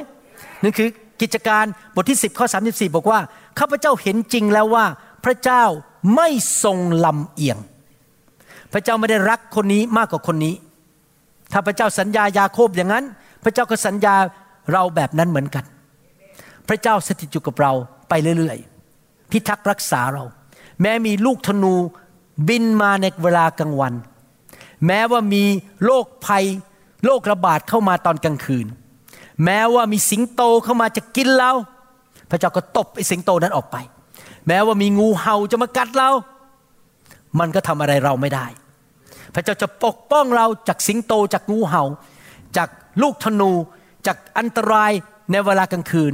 นั่นคือกิจการบทที่ 10ข้อ34 บอกว่าข้าพเจ้าเห็นจริงแล้วว่า พระเจ้าไม่ทรงลำเอียง พระเจ้าไม่ได้รักคนนี้มากกว่าคนนี้ ถ้าพระเจ้าสัญญายาโคบอย่างนั้น พระเจ้าก็สัญญาเราแบบนั้นเหมือนกัน พระเจ้าสถิตอยู่กับเราไปเรื่อย พิทักษ์รักษาเรา แม้มีลูกธนูบินมาในเวลากลางวัน แม้ว่ามีโรคภัยโรคระบาดเข้ามาตอนกลางคืน แม้ว่ามีสิงโตเข้ามาจะกินเรา พระเจ้าก็ตบไอ้สิงโตนั้นออกไป แม้ว่ามีงูเห่าจะมากัดเรา มันก็ทำอะไรเราไม่ได้ พระเจ้าจะปกป้องเราจากสิงโตจากงูเห่า จากลูกธนูจากอันตรายในเวลากลางคืน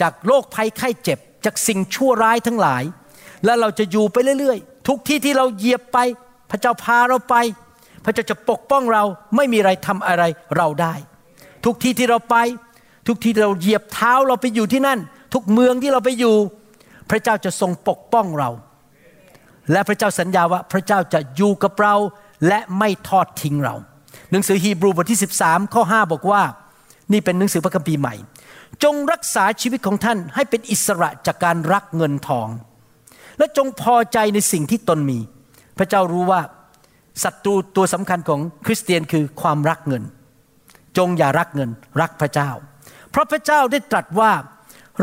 จากโรคภัยไข้เจ็บ จากสิ่งชั่วร้ายทั้งหลาย แล้วเราจะอยู่ไปเรื่อยๆ ทุกที่ที่เราเหยียบไป พระเจ้าพาเราไป พระเจ้าจะปกป้องเราไม่มีอะไรทำอะไรเราได้ ทุกที่ที่เราไป ทุกที่เราเหยียบเท้าเราไปอยู่ที่นั่น ทุกเมืองที่เราไปอยู่ พระเจ้าจะทรงปกป้องเรา และพระเจ้าสัญญาว่าพระเจ้าจะอยู่กับเราและไม่ทอดทิ้งเรา หนังสือฮีบรูบทที่ 13 ข้อ 5 บอกว่า นี่เป็นหนังสือพระคัมภีร์ใหม่ จงรักษาชีวิตของท่านให้เป็นอิสระจากการรักเงินทอง และจงพอใจในสิ่งที่ตนมี พระเจ้ารู้ว่าศัตรูตัวสำคัญของคริสเตียนคือความรักเงิน จงอย่ารักเงิน รักพระเจ้า เพราะพระเจ้าได้ตรัสว่า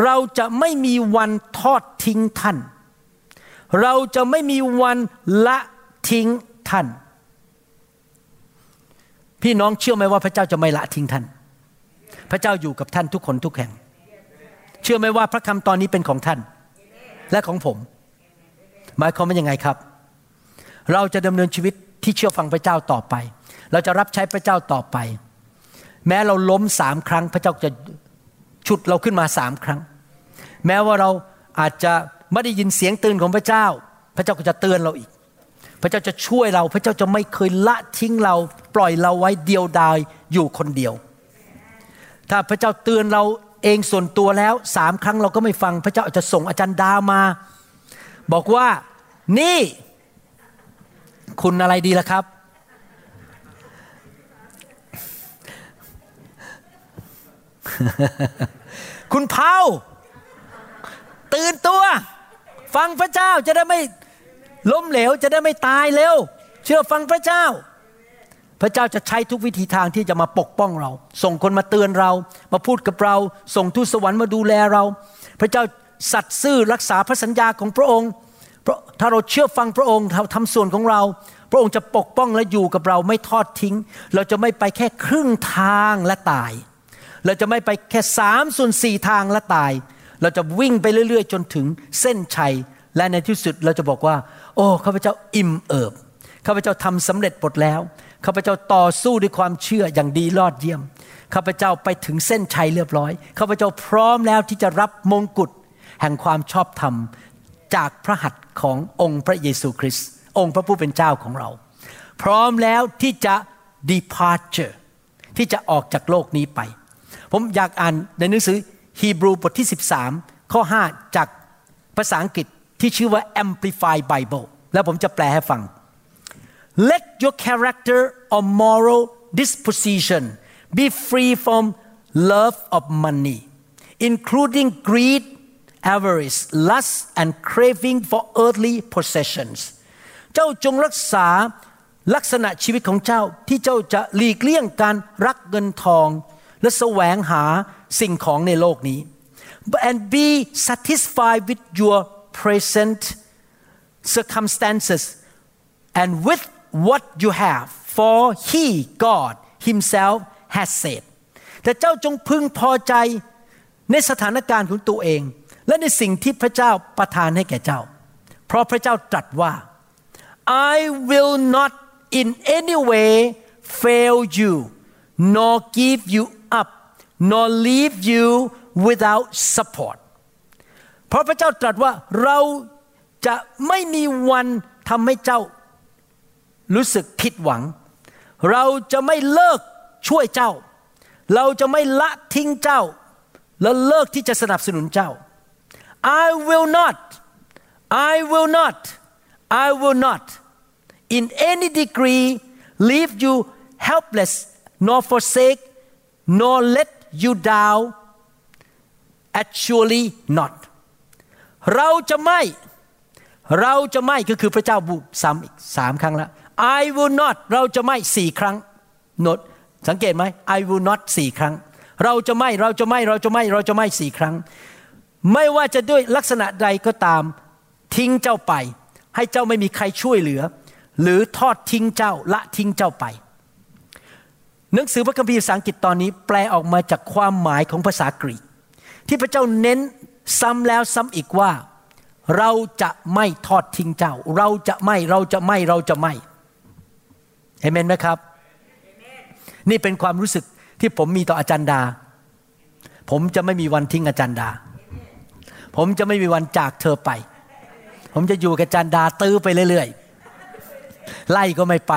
เราจะไม่มีวันทอดทิ้งท่าน เราจะไม่มีวันละทิ้งท่าน พี่น้องเชื่อไหมว่าพระเจ้าจะไม่ละทิ้งท่าน พระเจ้าอยู่กับท่านทุกคนทุกแห่ง เชื่อไหมว่าพระคำตอนนี้เป็นของท่าน และของผม หมายความว่ายังไงครับ เราจะดำเนินชีวิตที่เชื่อฟังพระเจ้าต่อไป เราจะรับใช้พระเจ้าต่อไป แม้เราล้มสามครั้ง พระเจ้าจะฉุดเราขึ้นมาสามครั้ง แม้ว่าเราอาจจะไม่ได้ยินเสียงตือนของพระเจ้า พระเจ้าก็จะเตือนเราอีก พระเจ้าจะช่วยเรา พระเจ้าจะไม่เคยละทิ้งเรา ปล่อยเราไว้เดียวดายอยู่คนเดียว ถ้าพระเจ้าเตือนเราเองส่วนตัวแล้วสามครั้งเราก็ไม่ฟัง พระเจ้าอาจจะส่งอาจารย์ดามา บอกว่านี่ คุณอะไรดีล่ะครับ คุณเผาตื่นตัว ฟังพระเจ้าจะได้ไม่ล้มเหลวจะได้ไม่ตายเร็ว เชื่อฟังพระเจ้า พระเจ้าจะใช้ทุกวิธีทางที่จะมาปกป้องเรา ส่งคนมาเตือนเรา มาพูดกับเรา ส่งทูตสวรรค์มาดูแลเรา พระเจ้าสัตย์ซื่อรักษาพระสัญญาของพระองค์ถ้าเราเชื่อฟังพระองค์ทำส่วนของเรา พระองค์จะปกป้องและอยู่กับเราไม่ทอดทิ้ง เราจะไม่ไปแค่ครึ่งทางและตาย เราจะไม่ไปแค่สามส่วนสี่ทางและตาย เราจะวิ่งไปเรื่อย ๆ จนถึงเส้นชัย และในที่สุดเราจะบอกว่า โอ้ข้าพเจ้าอิ่มเอิบข้าพเจ้าทำสำเร็จหมดแล้ว ข้าพเจ้าต่อสู้ด้วยความเชื่ออย่างดีรอดเยี่ยม ข้าพเจ้าไปถึงเส้นชัยเรียบร้อย ข้าพเจ้าพร้อมแล้วที่จะรับมงกุฎแห่งความชอบธรรมจากพระหัตถ์ขององค์พระเยซูคริสต์องค์พระผู้เป็นเจ้าของเรา พร้อมแล้วที่จะ departure ที่จะออกจากโลกนี้ไป ผมอยากอ่านในหนังสือฮีบรูบทที่ 13 ข้อ 5 จากภาษาอังกฤษที่ชื่อว่า Amplified Bible แล้วผมจะแปลให้ฟัง Let your character or moral disposition be free from love of money, including greed, avarice, lust, and craving for earthly possessions. เจ้าจงรักษาลักษณะชีวิตของเจ้าที่เจ้าจะหลีกเลี่ยงการรักเงินทอง และแสวงหาสิ่งของในโลกนี้ and be satisfied with your present circumstances and with what you have for he God himself has said แต่เจ้าจงพึงพอใจในสถานการณ์ของตัวเอง และในสิ่งที่พระเจ้าประทานให้แก่เจ้า เพราะพระเจ้าตรัสว่า I will not in any way fail you nor give you up nor leave you without support เพราะพระเจ้าตรัสว่าเราจะไม่มีวันทำให้เจ้า รู้สึกผิดหวัง เราจะไม่เลิกช่วยเจ้า เราจะไม่ละทิ้งเจ้า และเลิกที่จะสนับสนุนเจ้า I will not I will not I will not in any degree leave you helpless nor forsake nor let you down actually not เราจะไม่ เราจะไม่ก็คือพระเจ้าบูซ้ำอีกสามครั้งแล้ว I will not เราจะไม่สี่ครั้งโนดสังเกตไหม I will not สี่ครั้ง เราจะไม่เราจะไม่เราจะไม่เราจะไม่สี่ครั้ง ไม่ว่าจะด้วยลักษณะใดก็ตาม ทิ้งเจ้าไป ให้เจ้าไม่มีใครช่วยเหลือ หรือทอดทิ้งเจ้าละทิ้งเจ้าไป หนังสือพระคัมภีร์ภาษาอังกฤษตอนนี้ แปลออกมาจากความหมายของภาษากรีก ที่พระเจ้าเน้นซ้ำแล้วซ้ำอีกว่า เราจะไม่ทอดทิ้งเจ้า เราจะไม่เราจะไม่เราจะไม่ เห็นไหมครับ นี่เป็นความรู้สึกที่ผมมีต่ออาจารย์ดา ผมจะไม่มีวันทิ้งอาจารย์ดา ผมจะไม่มีวันจากเธอไป ผมจะอยู่กับอาจารย์ดาตื้อไปเรื่อยๆ ไล่ก็ไม่ไป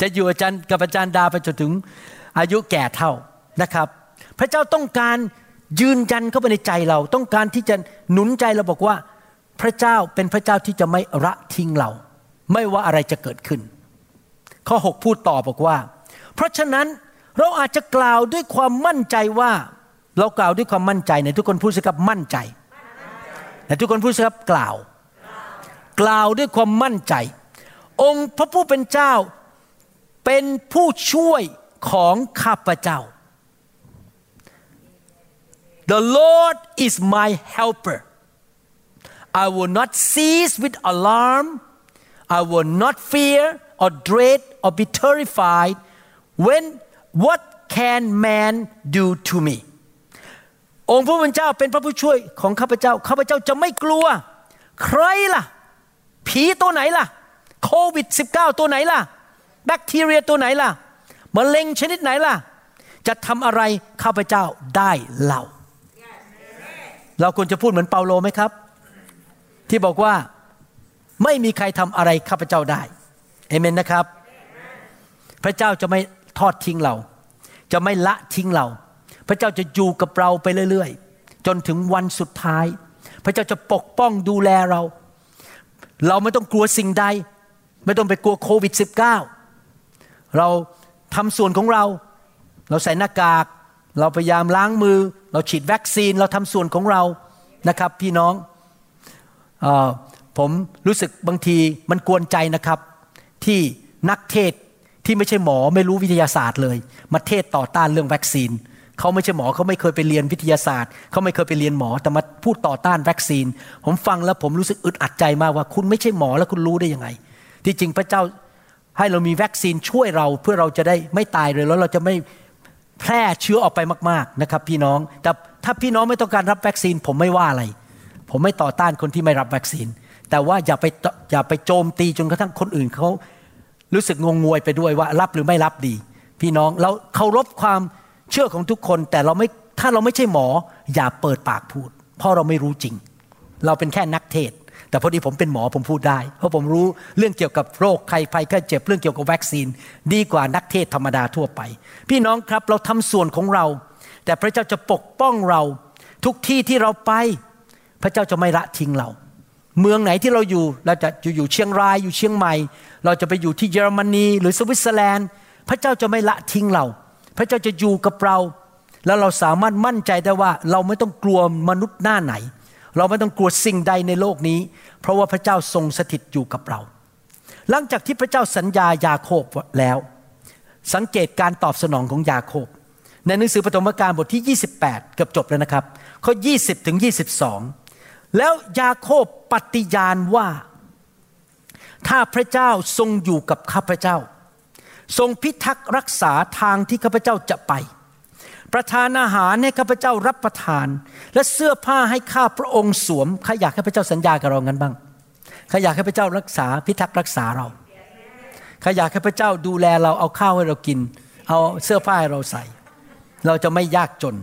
จะอยู่อาจารย์กับอาจารย์ดาไปจนถึงอายุแก่เท่านะครับ พระเจ้าต้องการยืนยันเข้าไปในใจเรา ต้องการที่จะหนุนใจเราบอกว่า พระเจ้าเป็นพระเจ้าที่จะไม่ละทิ้งเรา ไม่ว่าอะไรจะเกิดขึ้น ข้อ 6 พูดต่อบอกว่า เพราะฉะนั้นเราอาจจะกล่าวด้วยความมั่นใจว่า เรากล่าวด้วยความมั่นใจในทุกคนพูดสิครับมั่นใจแต่ทุกคนพูดสิครับกล่าว กล่าวด้วยความมั่นใจ องค์พระผู้เป็นเจ้า เป็นผู้ช่วยของข้าพเจ้า The Lord is my helper I will not cease with alarm I will not fear or dread or be terrified when what can man do to me องค์พระผู้เป็นเจ้าเป็นพระผู้ช่วยของข้าพเจ้า ข้าพเจ้าจะไม่กลัว ใครล่ะ ผีตัวไหนล่ะ โควิด -19 ตัวไหนล่ะ แบคทีเรียตัวไหนล่ะมะเร็งชนิดไหนล่ะ จะทำอะไรข้าพเจ้าได้เล่าเราควรจะพูดเหมือนเปาโลไหมครับ ที่บอกว่า ไม่มีใครทำอะไรข้าพเจ้าได้เอเมนนะครับ พระเจ้าจะไม่ทอดทิ้งเรา จะไม่ละทิ้งเรา พระเจ้าจะอยู่กับเราไปเรื่อยๆ จนถึงวันสุดท้าย พระเจ้าจะปกป้องดูแลเรา เราไม่ต้องกลัวสิ่งใด ไม่ต้องไปกลัวโควิด -19 เราทำส่วนของเรา เราใส่หน้ากาก เราพยายามล้างมือ เราฉีดวัคซีน เราทำส่วนของเรานะครับ พี่น้องอ ผมรู้สึกบางทีมันกวนใจนะครับ ที่นักเทศที่ไม่ใช่หมอไม่รู้วิทยาศาสตร์เลย มาเทศต่อต้านเรื่องวัคซีนเขาไม่ใช่หมอเขาไม่เคยไปเรียนวิทยาศาสตร์เขาไม่เคยไปเรียนหมอแต่มาพูดต่อต้านวัคซีน ผมฟังแล้วผมรู้สึกอึดอัดใจมากว่า คุณไม่ใช่หมอแล้วคุณรู้ได้ยังไง ที่จริงพระเจ้าให้เรามีวัคซีนช่วยเราเพื่อเราจะได้ไม่ตายเลยแล้วเราจะไม่แพร่เชื้อออกไปมากๆนะครับ พี่น้องแต่ถ้าพี่น้องไม่ต้องการรับวัคซีน ผมไม่ว่าอะไร ผมไม่ต่อต้านคนที่ไม่รับวัคซีน แต่ว่าอย่าไปอย่าไปโจมตีจนกระทั่งคนอื่นเขารู้สึกงงงวยไปด้วยว่ารับหรือไม่รับดี พี่น้องเราเคารพความเชื่อของทุกคน แต่เราไม่ถ้าเราไม่ใช่หมอ อย่าเปิดปากพูด เพราะเราไม่รู้จริง เราเป็นแค่นักเทศ แต่พอดีผมเป็นหมอผมพูดได้ เพราะผมรู้เรื่องเกี่ยวกับโรคใครภัยแค่เจ็บเรื่องเกี่ยวกับวัคซีน ดีกว่านักเทศธรรมดาทั่วไป พี่น้องครับเราทำส่วนของเรา แต่พระเจ้าจะปกป้องเราทุกที่ที่เราไป พระเจ้าจะไม่ละทิ้งเรา เมืองไหนที่เราอยู่เราจะอยู่เชียงรายอยู่เชียงใหม่ เราจะไปอยู่ที่เยอรมนี หรือสวิตเซอร์แลนด์ พระเจ้าจะไม่ละทิ้งเรา พระเจ้าจะอยู่กับเรา แล้วเราสามารถมั่นใจได้ว่า เราไม่ต้องกลัวมนุษย์หน้าไหน เราไม่ต้องกลัวสิ่งใดในโลกนี้ เพราะว่าพระเจ้าทรงสถิตอยู่กับเรา หลังจากที่พระเจ้าสัญญายาโคบแล้ว สังเกตการตอบสนองของยาโคบ ในหนังสือปฐมกาลบทที่ 28 เกือบจบแล้วนะครับข้อ 20ถึง22 แล้วยาโคบปฏิญาณว่า ถ้าพระเจ้าทรงอยู่กับข้าพเจ้า ทรงพิทักษ์รักษาทางที่ข้าพเจ้าจะไป ประทานอาหารให้ข้าพเจ้ารับประทาน และเสื้อผ้าให้ข้าพระองค์สวมใครอยากให้พระเจ้าสัญญากับเรางั้นบ้างใครอยากให้พระเจ้ารักษาพิทักษ์รักษาเราใครอยากให้พระเจ้าดูแลเราเอาข้าวให้เรากิน เอาเสื้อผ้าให้เราใส่ เราจะไม่ยากจน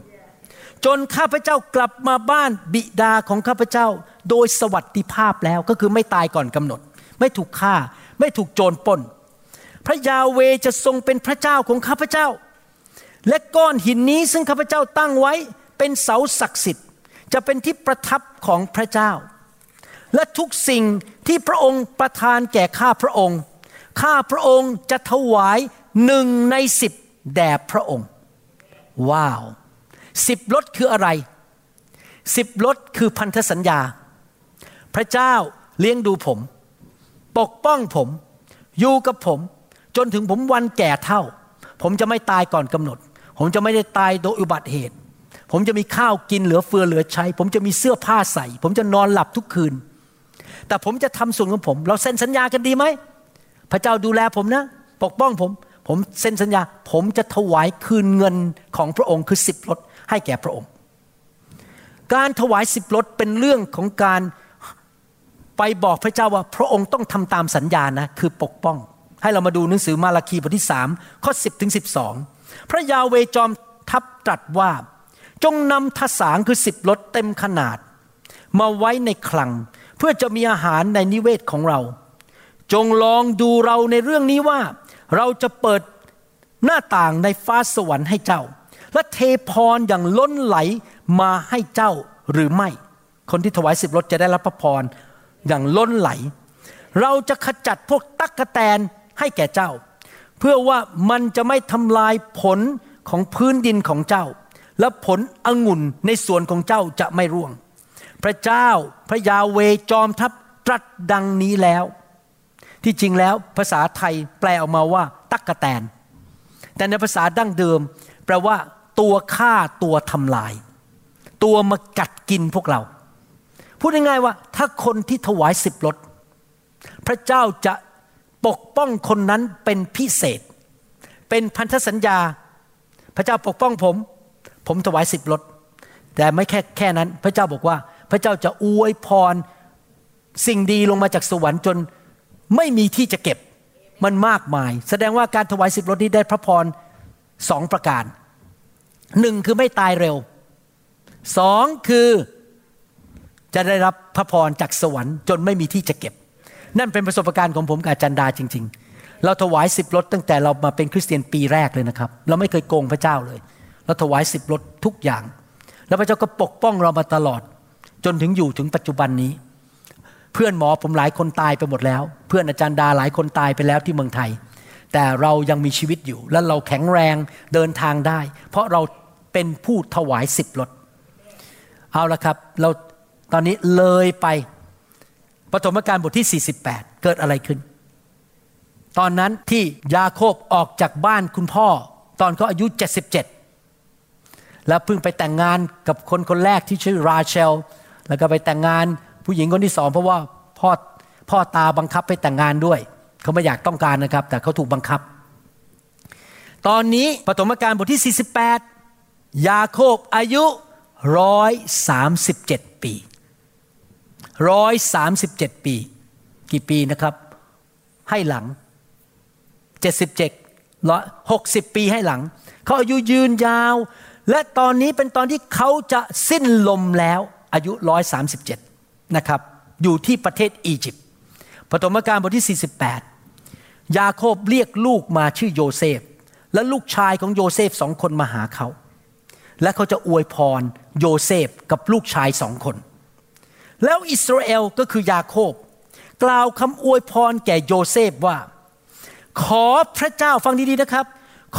จนข้าพเจ้ากลับมาบ้านบิดาของข้าพเจ้า โดยสวัสดิภาพแล้วก็คือไม่ตายก่อนกำหนด ไม่ถูกฆ่า ไม่ถูกโจรปล้น พระยาเวจะทรงเป็นพระเจ้าของข้าพเจ้า และก้อนหินนี้ซึ่งข้าพเจ้าตั้งไว้เป็นเสาศักดิ์สิทธิ์ จะเป็นที่ประทับของพระเจ้า และทุกสิ่งที่พระองค์ประทานแก่ข้าพระองค์ข้าพระองค์จะถวายหนึ่งในสิบแด่พระองค์ ว้าว สิบลดคืออะไรสิบลดคือพันธสัญญา พระเจ้าเลี้ยงดูผม ปกป้องผม อยู่กับผม จนถึงผมวันแก่เท่า ผมจะไม่ตายก่อนกำหนด ผมจะไม่ได้ตายโดยอุบัติเหตุ ผมจะมีข้าวกินเหลือเฟือเหลือใช้ ผมจะมีเสื้อผ้าใส่ ผมจะนอนหลับทุกคืน แต่ผมจะทำส่วนของผม เราเซ็นสัญญากันดีไหมพระเจ้าดูแลผมนะ ปกป้องผม ผมเซ็นสัญญา ผมจะถวายคืนเงินของพระองค์คือสิบลด ให้แก่พระองค์ การถวายสิบลดเป็นเรื่องของการไปบอกพระเจ้าว่าพระองค์ต้องทำตามสัญญานะคือปกป้อง ให้เรามาดูหนังสือมาราคีบทที่สามข้อสิบถึงสิบสองพระยาเวจอมทัพตรัสว่า จงนำทสางคือสิบลดเต็มขนาด มาไว้ในคลัง เพื่อจะมีอาหารในนิเวศของเรา จงลองดูเราในเรื่องนี้ว่า เราจะเปิดหน้าต่างในฟ้าสวรรค์ให้เจ้า และเทพรอย่างล้นไหลมาให้เจ้าหรือไม่ คนที่ถวายสิบรถจะได้รับพระพรอย่างล้นไหล เราจะขจัดพวกตักกะแตนให้แก่เจ้า เพื่อว่ามันจะไม่ทำลายผลของพื้นดินของเจ้า และผลองุ่นในสวนของเจ้าจะไม่ร่วง พระเจ้าพระยาเวจอมทัพตรัสดังนี้แล้ว ที่จริงแล้วภาษาไทยแปลออกมาว่า ตักกะแตน แต่ในภาษาดั้งเดิม แปลว่า ตัวฆ่าตัวทำลาย ตัวมากัดกินพวกเรา พูดง่ายๆว่า ถ้าคนที่ถวายสิบรถพระเจ้าจะปกป้องคนนั้นเป็นพิเศษ เป็นพันธสัญญา พระเจ้าปกป้องผม ผมถวายสิบรถแต่ไม่แค่แค่นั้น พระเจ้าบอกว่า พระเจ้าจะอวยพรสิ่งดีลงมาจากสวรรค์จนไม่มีที่จะเก็บมันมากมาย แสดงว่าการถวายสิบรถนี้ได้พระพรสองประการ หนึ่งคือไม่ตายเร็วสองคือจะได้รับพระพรจากสวรรค์จนไม่มีที่จะเก็บ นั่นเป็นประสบการณ์ของผมกับอาจารย์ดาจริง ๆ เราถวายสิบรถตั้งแต่เรามาเป็นคริสเตียนปีแรกเลยนะครับ เราไม่เคยโกงพระเจ้าเลย เราถวายสิบรถทุกอย่าง แล้วพระเจ้าก็ปกป้องเรามาตลอด จนถึงอยู่ถึงปัจจุบันนี้ เพื่อนหมอผมหลายคนตายไปหมดแล้ว เพื่อนอาจารย์ดาหลายคนตายไปแล้วที่เมืองไทย แต่เรายังมีชีวิตอยู่และเราแข็งแรงเดินทางได้ เพราะเรา เป็นผู้ถวายสิบรถเอาละครับ เราตอนนี้เลยไปปฐมกาลบทที่ 48 เกิดอะไรขึ้น ตอนนั้นที่ยาโคบออกจากบ้านคุณพ่อ ตอนเขาอายุ 77 แล้วเพิ่งไปแต่งงานกับคนคนแรกที่ชื่อราเชล แล้วก็ไปแต่งงานผู้หญิงคนที่สองเพราะว่าพ่อพ่อตาบังคับไปแต่งงานด้วย เขาไม่อยากต้องการนะครับ แต่เขาถูกบังคับ ตอนนี้ปฐมกาลบทที่ 48 ยาโคบอายุร้อยสามสิบเจ็ดปีร้อยสามสิบเจ็ดปี กี่ปีนะครับ ให้หลังเจ็ดสิบเจ็ดร้อยหกสิบปีให้หลัง เขาอายุยืนยาว และตอนนี้เป็นตอนที่เขาจะสิ้นลมแล้วอายุ137นะครับ อยู่ที่ประเทศอียิปต์ปฐมกาลบทที่48ยาโคบเรียกลูกมาชื่อโยเซฟ และลูกชายของโยเซฟสองคนมาหาเขา และเขาจะอวยพรโยเซฟกับลูกชายสองคน แล้วอิสราเอลก็คือยาโคบ กล่าวคำอวยพรแก่โยเซฟว่า ขอพระเจ้าฟังดีๆนะครับ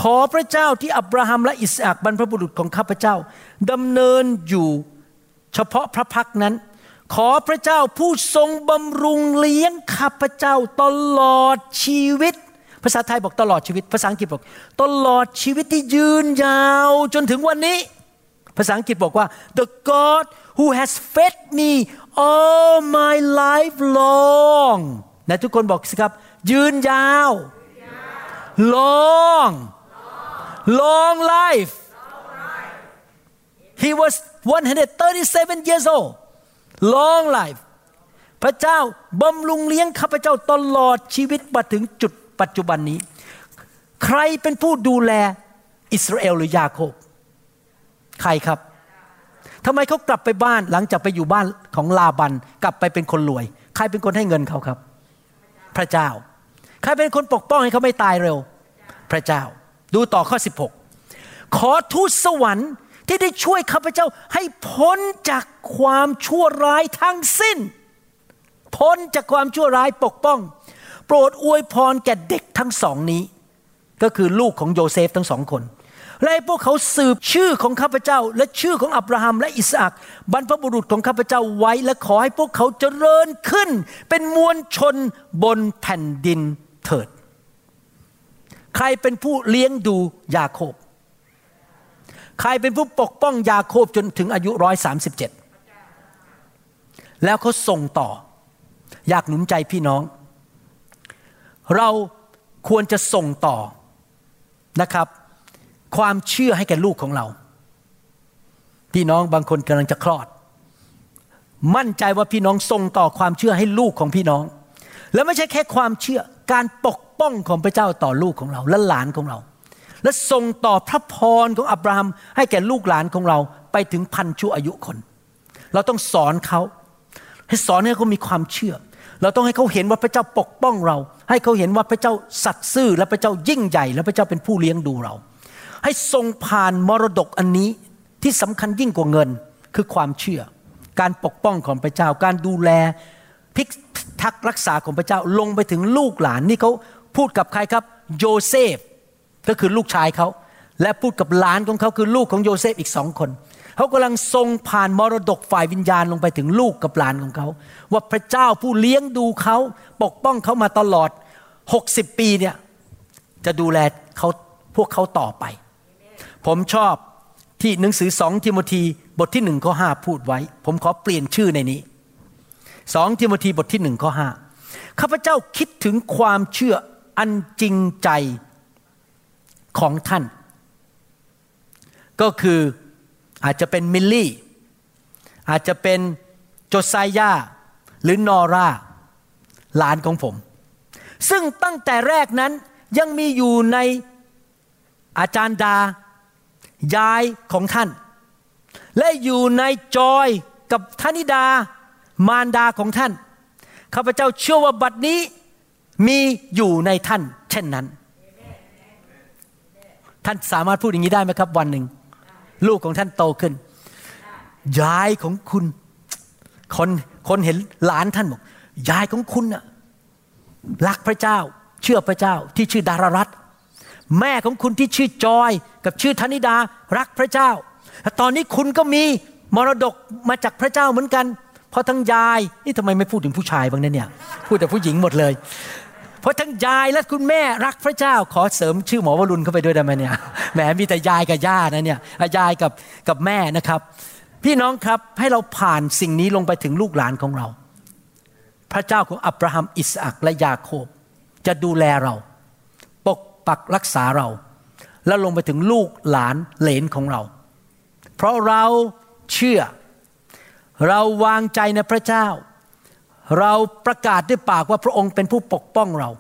ขอพระเจ้าที่อับราฮัมและอิสอัคบรรพบุรุษของข้าพเจ้าดำเนินอยู่เฉพาะพระพักตร์นั้น ขอพระเจ้าผู้ทรงบำรุงเลี้ยงข้าพเจ้าตลอดชีวิต ภาษาไทยบอกตลอดชีวิต ภาษาอังกฤษบอก ตลอดชีวิตที่ยืนยาวจนถึงวันนี้ ภาษาอังกฤษบอกว่า the God who has fed me all my life long นะทุกคนบอกสิครับ ยืนยาว long long life he was 137 years old long life พระเจ้าบำรุงเลี้ยงข้าพเจ้าตลอดชีวิตมาถึงจุด ปัจจุบันนี้ ใครเป็นผู้ดูแลอิสราเอลหรือยาโคบ ใครครับทำไมเขากลับไปบ้านหลังจากไปอยู่บ้านของลาบัน กลับไปเป็นคนรวย ใครเป็นคนให้เงินเขาครับ พระเจ้า ใครเป็นคนปกป้องให้เขาไม่ตายเร็ว พระเจ้า ดูต่อข้อ 16 ขอทูตสวรรค์ที่ได้ช่วยข้าพเจ้าให้พ้นจากความชั่วร้ายทั้งสิ้น พ้นจากความชั่วร้ายปกป้อง โปรดอวยพรแก่เด็กทั้งสองนี้ ก็คือลูกของโยเซฟทั้งสองคน และพวกเขาสืบชื่อของข้าพเจ้า และชื่อของอับราฮัมและอิสอักบรรพบุรุษของข้าพเจ้าไว้ และขอให้พวกเขาเจริญขึ้น เป็นมวลชนบนแผ่นดินเถิด ใครเป็นผู้เลี้ยงดูยาโคบ ใครเป็นผู้ปกป้องยาโคบจนถึงอายุร้อยสาสิบเจ็ดแล้วเขาส่งต่อ อยากหนุนใจพี่น้อง เราควรจะส่งต่อนะครับ ความเชื่อให้แก่ลูกของเรา พี่น้องบางคนกำลังจะคลอด มั่นใจว่าพี่น้องส่งต่อความเชื่อให้ลูกของพี่น้อง แล้วไม่ใช่แค่ความเชื่อการปกป้องของพระเจ้าต่อลูกของเราและหลานของเรา และส่งต่อพระพรของอับราฮัมให้แก่ลูกหลานของเราไปถึงพันชั่วอายุคน เราต้องสอนเขาให้สอนให้เขามีความเชื่อ เราต้องให้เขาเห็นว่าพระเจ้าปกป้องเรา ให้เขาเห็นว่าพระเจ้าสัตย์ซื่อและพระเจ้ายิ่งใหญ่ และพระเจ้าเป็นผู้เลี้ยงดูเรา ให้ทรงผ่านมรดกอันนี้ที่สำคัญยิ่งกว่าเงินคือความเชื่อ การปกป้องของพระเจ้าการดูแลพิทักษ์รักษาของพระเจ้าลงไปถึงลูกหลานนี่เขาพูดกับใครครับโยเซฟก็คือลูกชายเขาและพูดกับหลานของเขาคือลูกของโยเซฟอีกสองคนเขากำลังทรงผ่านมรดกฝ่ายวิญญาณลงไปถึงลูกกับหลานของเขา ว่าพระเจ้าผู้เลี้ยงดูเขาปกป้องเขามาตลอด 60 ปีเนี่ยจะดูแลเขาพวกเขาต่อไป ผมชอบที่หนังสือสองทิโมธีบทที่หนึ่งข้อห้าพูดไว้ ผมขอเปลี่ยนชื่อในนี้สองทิโมธีบทที่หนึ่งข้อห้าข้าพเจ้าคิดถึงความเชื่ออันจริงใจของท่าน ก็คืออาจจะเป็นมิลลี่ อาจจะเป็นโจไซยา หรือนอราหลานของผม ซึ่งตั้งแต่แรกนั้นยังมีอยู่ในอาจารย์ดายายของท่าน และอยู่ในจอยกับธนิดามารดาของท่านข้าพเจ้าเชื่อว่าบัดนี้มีอยู่ในท่าน เช่นนั้น ท่านสามารถพูดอย่างนี้ได้ไหมครับ วันหนึ่ง ลูกของท่านโตขึ้นยายของคุณ คน คนเห็นหลานท่านบอกยายของคุณน่ะรักพระเจ้า เชื่อพระเจ้าที่ชื่อดารารัตแม่ของคุณที่ชื่อจอยกับชื่อธนิดารักพระเจ้าตอนนี้คุณก็มีมรดกมาจากพระเจ้าเหมือนกัน เพราะทั้งยายนี่ทำไมไม่พูดถึงผู้ชายบ้างเนี่ยพูดแต่ผู้หญิงหมดเลย เพราะทั้งยายและคุณแม่รักพระเจ้า ขอเสริมชื่อหมอวรุณเข้าไปด้วยได้ไหมเนี่ยแหมมีแต่ยายกับย่านะเนี่ยยายกับกับแม่นะครับ พี่น้องครับให้เราผ่านสิ่งนี้ลงไปถึงลูกหลานของเรา พระเจ้าของอับราฮัมอิสอักและยาโคบ จะดูแลเรา ปกปักรักษาเรา แล้วลงไปถึงลูกหลานเหลนของเรา เพราะเราเชื่อ เราวางใจในพระเจ้า เราประกาศด้วยปากว่าพระองค์เป็นผู้ปกป้องเรา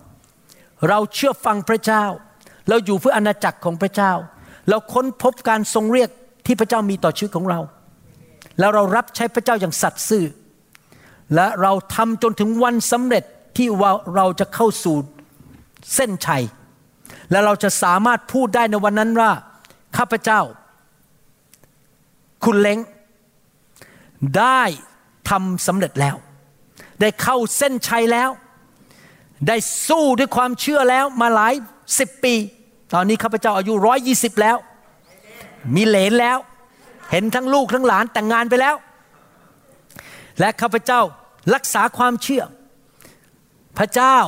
เราเชื่อฟังพระเจ้า เราอยู่เพื่ออาณาจักรของพระเจ้า เราค้นพบการทรงเรียกที่พระเจ้ามีต่อชีวิตของเรา แล้วเรารับใช้พระเจ้าอย่างสัตย์ซื่อ และเราทำจนถึงวันสำเร็จที่เราจะเข้าสู่เส้นชัย และเราจะสามารถพูดได้ในวันนั้นว่าข้าพเจ้า คุณเล้งได้ทำสำเร็จแล้ว ได้เข้าเส้นชัยแล้ว ได้สู้ด้วยความเชื่อแล้วมาหลายสิบปี ตอนนี้ข้าพเจ้าอายุร้อยยี่สิบแล้ว มีเหลนแล้ว เห็นทั้งลูกทั้งหลานแต่งงานไปแล้ว และข้าพเจ้ารักษาความเชื่อ พระเจ้า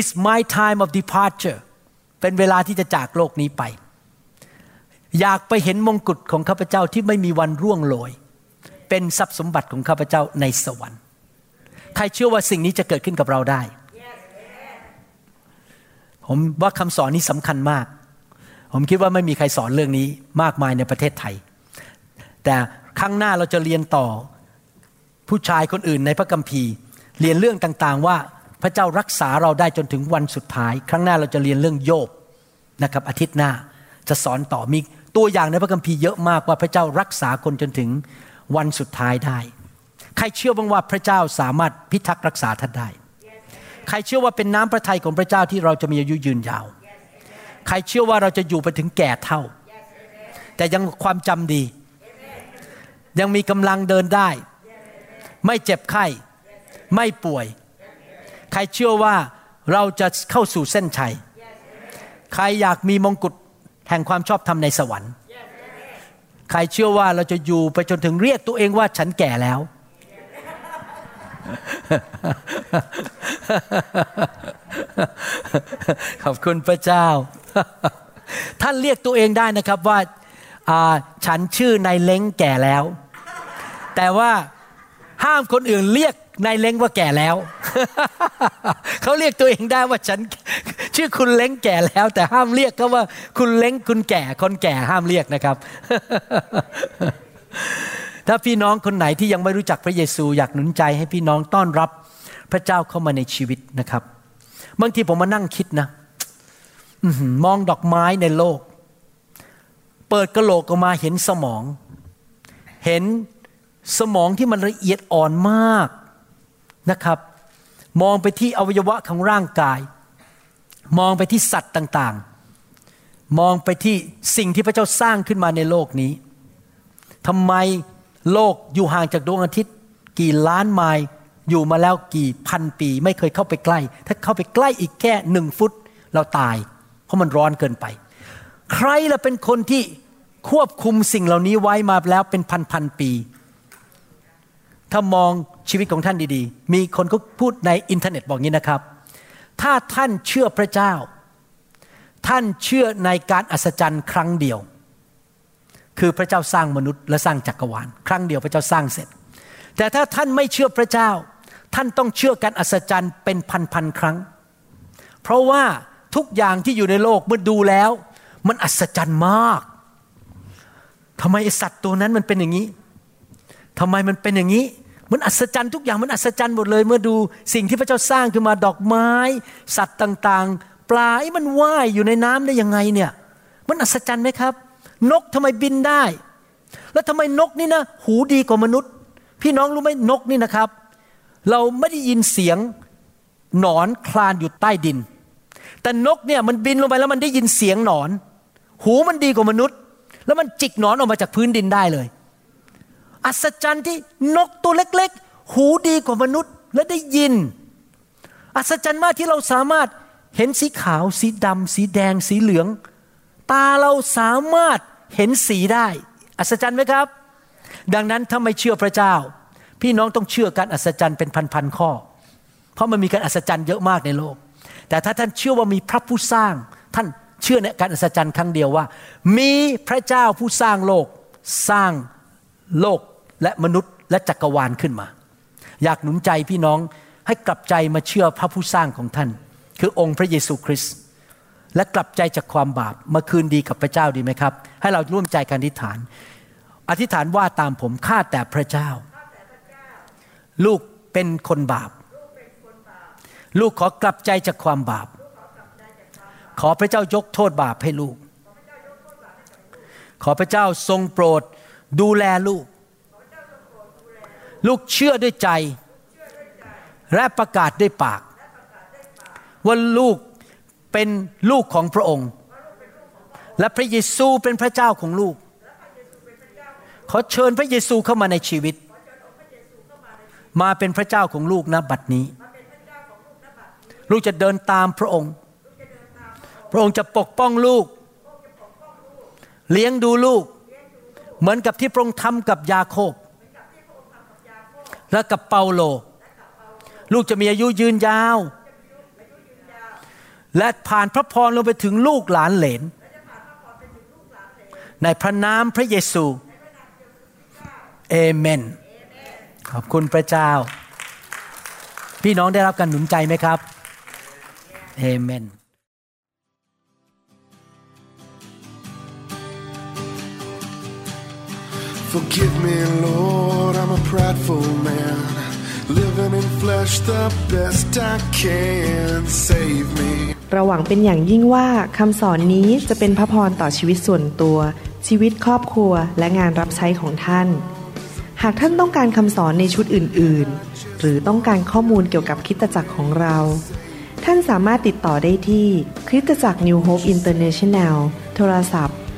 is my time of departure เป็นเวลาที่จะจากโลกนี้ไป อยากไปเห็นมงกุฎของข้าพเจ้าที่ไม่มีวันร่วงโรย เป็นทรัพย์สมบัติของข้าพเจ้าในสวรรค์ ใครเชื่อว่าสิ่งนี้จะเกิดขึ้นกับเราได้ ผมว่าคำสอนนี้สำคัญมาก ผมคิดว่าไม่มีใครสอนเรื่องนี้มากมายในประเทศไทย แต่ครั้งหน้าเราจะเรียนต่อผู้ชายคนอื่นในพระคัมภีร์ เรียนเรื่องต่างๆว่าพระเจ้ารักษาเราได้จนถึงวันสุดท้าย ครั้งหน้าเราจะเรียนเรื่องโยบนะครับอาทิตย์หน้าจะสอนต่อมีตัวอย่างในพระคัมภีร์เยอะมากว่าพระเจ้ารักษาคนจนถึงวันสุดท้ายได้ ใครเชื่อบ้างว่าพระเจ้าสามารถพิทักษ์รักษาท่านได้ ใครเชื่อว่าเป็นน้ำพระทัยของพระเจ้าที่เราจะมีอายุยืนยาว ใครเชื่อว่าเราจะอยู่ไปถึงแก่เท่า แต่ยังความจำดี ยังมีกำลังเดินได้ ไม่เจ็บไข้ ไม่ป่วย ใครเชื่อว่าเราจะเข้าสู่เส้นชัย ใครอยากมีมงกุฎแห่งความชอบธรรมในสวรรค์ ใครเชื่อว่าเราจะอยู่ไปจนถึงเรียกตัวเองว่าฉันแก่แล้ว ขอบคุณพระเจ้า ท่านเรียกตัวเองได้นะครับว่า ฉันชื่อนายเล้งแก่แล้ว แต่ว่าห้ามคนอื่นเรียกนายเล้งว่าแก่แล้ว เขาเรียกตัวเองได้ว่าฉันชื่อคุณเล้งแก่แล้ว แต่ห้ามเรียกก็ว่าคุณเล้งคุณแก่คนแก่ห้ามเรียกนะครับ ถ้าพี่น้องคนไหนที่ยังไม่รู้จักพระเยซูอยากหนุนใจให้พี่น้องต้อนรับพระเจ้าเข้ามาในชีวิตนะครับบางทีผมมานั่งคิดนะมองดอกไม้ในโลก เปิดกระโหลกออกมาเห็นสมอง เห็นสมองที่มันละเอียดอ่อนมากนะครับ มองไปที่อวัยวะของร่างกาย มองไปที่สัตว์ต่างๆ มองไปที่สิ่งที่พระเจ้าสร้างขึ้นมาในโลกนี้ทำไมโลกอยู่ห่างจากดวงอาทิตย์ กี่ล้านไมล์อยู่มาแล้วกี่พันปี ไม่เคยเข้าไปใกล้ ถ้าเข้าไปใกล้อีกแค่หนึ่งฟุต เราตาย เพราะมันร้อนเกินไป ใครล่ะเป็นคนที่ควบคุมสิ่งเหล่านี้ไว้มาแล้วเป็นพันพันปี ถ้ามองชีวิตของท่านดีๆ มีคนก็พูดในอินเทอร์เน็ตบอกงี้นะครับ ถ้าท่านเชื่อพระเจ้า ท่านเชื่อในการอัศจรรย์ครั้งเดียว คือพระเจ้าสร้างมนุษย์และสร้างจักรวาล ครั้งเดียวพระเจ้าสร้างเสร็จ แต่ถ้าท่านไม่เชื่อพระเจ้า ท่านต้องเชื่อการอัศจรรย์เป็นพันๆครั้ง เพราะว่าทุกอย่างที่อยู่ในโลกเมื่อดูแล้ว มันอัศจรรย์มากทำไมไอสัตว์ตัวนั้นมันเป็นอย่างนี้ทำไมมันเป็นอย่างนี้ มันอัศจรรย์ทุกอย่างมันอัศจรรย์หมดเลย เมื่อดูสิ่งที่พระเจ้าสร้างขึ้นมาดอกไม้ สัตว์ต่างๆ ปลาไอ้มันว่ายอยู่ในน้ำได้ยังไงเนี่ย มันอัศจรรย์ไหมครับ นกทำไมบินได้ แล้วทำไมนกนี่นะ หูดีกว่ามนุษย์ พี่น้องรู้ไหมนกนี่นะครับ เราไม่ได้ยินเสียงหนอนคลานอยู่ใต้ดิน แต่นกเนี่ยมันบินลงไปแล้วมันได้ยินเสียงหนอน หูมันดีกว่ามนุษย์ แล้วมันจิกหนอนออกมาจากพื้นดินได้เลย อัศจรรย์ที่นกตัวเล็กๆ หูดีกว่ามนุษย์และได้ยิน อัศจรรย์มากที่เราสามารถเห็นสีขาว สีดำสีแดง สีเหลือง ตาเราสามารถเห็นสีได้ อัศจรรย์ไหมครับ ดังนั้นถ้าไม่เชื่อพระเจ้า พี่น้องต้องเชื่อการอัศจรรย์เป็นพันๆข้อ เพราะมันมีการอัศจรรย์เยอะมากในโลก แต่ถ้าท่านเชื่อว่ามีพระผู้สร้างท่าน เชื่อในการอัศจรรย์ครั้งเดียวว่า มีพระเจ้าผู้สร้างโลกสร้างโลกและมนุษย์และจักรวาลขึ้นมา อยากหนุนใจพี่น้องให้กลับใจมาเชื่อพระผู้สร้างของท่าน คือองค์พระเยซูคริสต์และกลับใจจากความบาปมาคืนดีกับพระเจ้าดีไหมครับ ให้เราร่วมใจกันอธิษฐาน อธิษฐานว่าตามผมข้าแต่พระเจ้า ลูกเป็นคนบาป ลูกขอกลับใจจากความบาป ขอพระเจ้ายกโทษบาปให้ลูก ขอพระเจ้าทรงโปรดดูแลลูก ลูกเชื่อด้วยใจ และประกาศด้วยปาก ว่าลูกเป็นลูกของพระองค์ และพระเยซูเป็นพระเจ้าของลูก ขอเชิญพระเยซูเข้ามาในชีวิต มาเป็นพระเจ้าของลูกนะบัดนี้ ลูกจะเดินตามพระองค์ พระองค์จะปกป้องลูก เลี้ยงดูลูก เหมือนกับที่พระองค์ทำกับยาโคบ และกับเปาโล ลูกจะมีอายุยืนยาว และผ่านพระพรลงไปถึงลูกหลานเหลน ในพระนามพระเยซูเอเมน ขอบคุณพระเจ้า พี่น้องได้รับการหนุนใจไหมครับเอเมน Forgive me, Lord, I'm a prideful man. Living in flesh the best I can. Save me. เราหวังเป็นอย่างยิ่งว่าคำสอนนี้จะเป็นพระพรต่อชีวิตส่วนตัว ชีวิตครอบครัวและงานรับใช้ของท่าน หากท่านต้องการคำสอนในชุดอื่น ๆ หรือต้องการข้อมูลเกี่ยวกับคริสตจักรของเรา ท่านสามารถติดต่อได้ที่คริสตจักร New Hope International โทรศัพท์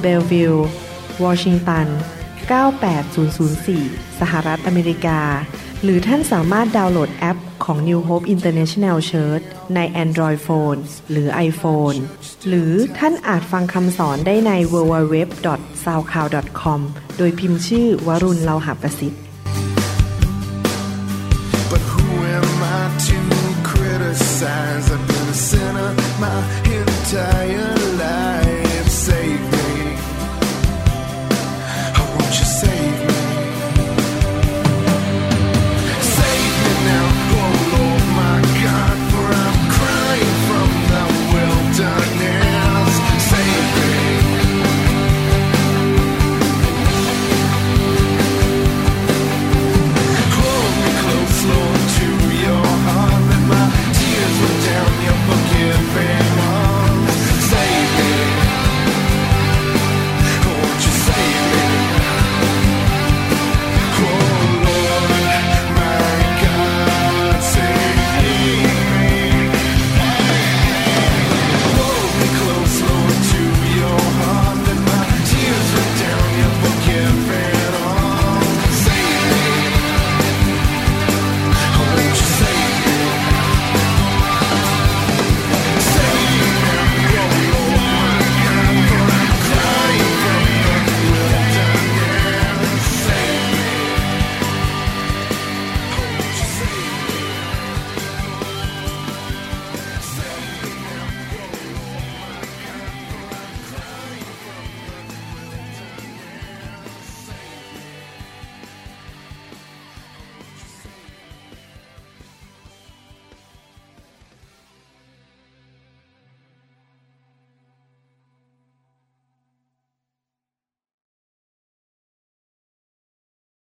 เบลวิลวอชิงตัน 98004 สหรัฐอเมริกา หรือท่านสามารถดาวน์โหลดแอปของ New Hope International Church ใน Android Phone หรือ iPhone หรือท่านอาจฟังคำสอนได้ใน w w w s o u c l o u d c o m โดยพิมพ์ชื่อวรุณเลาหะประสิทธิ์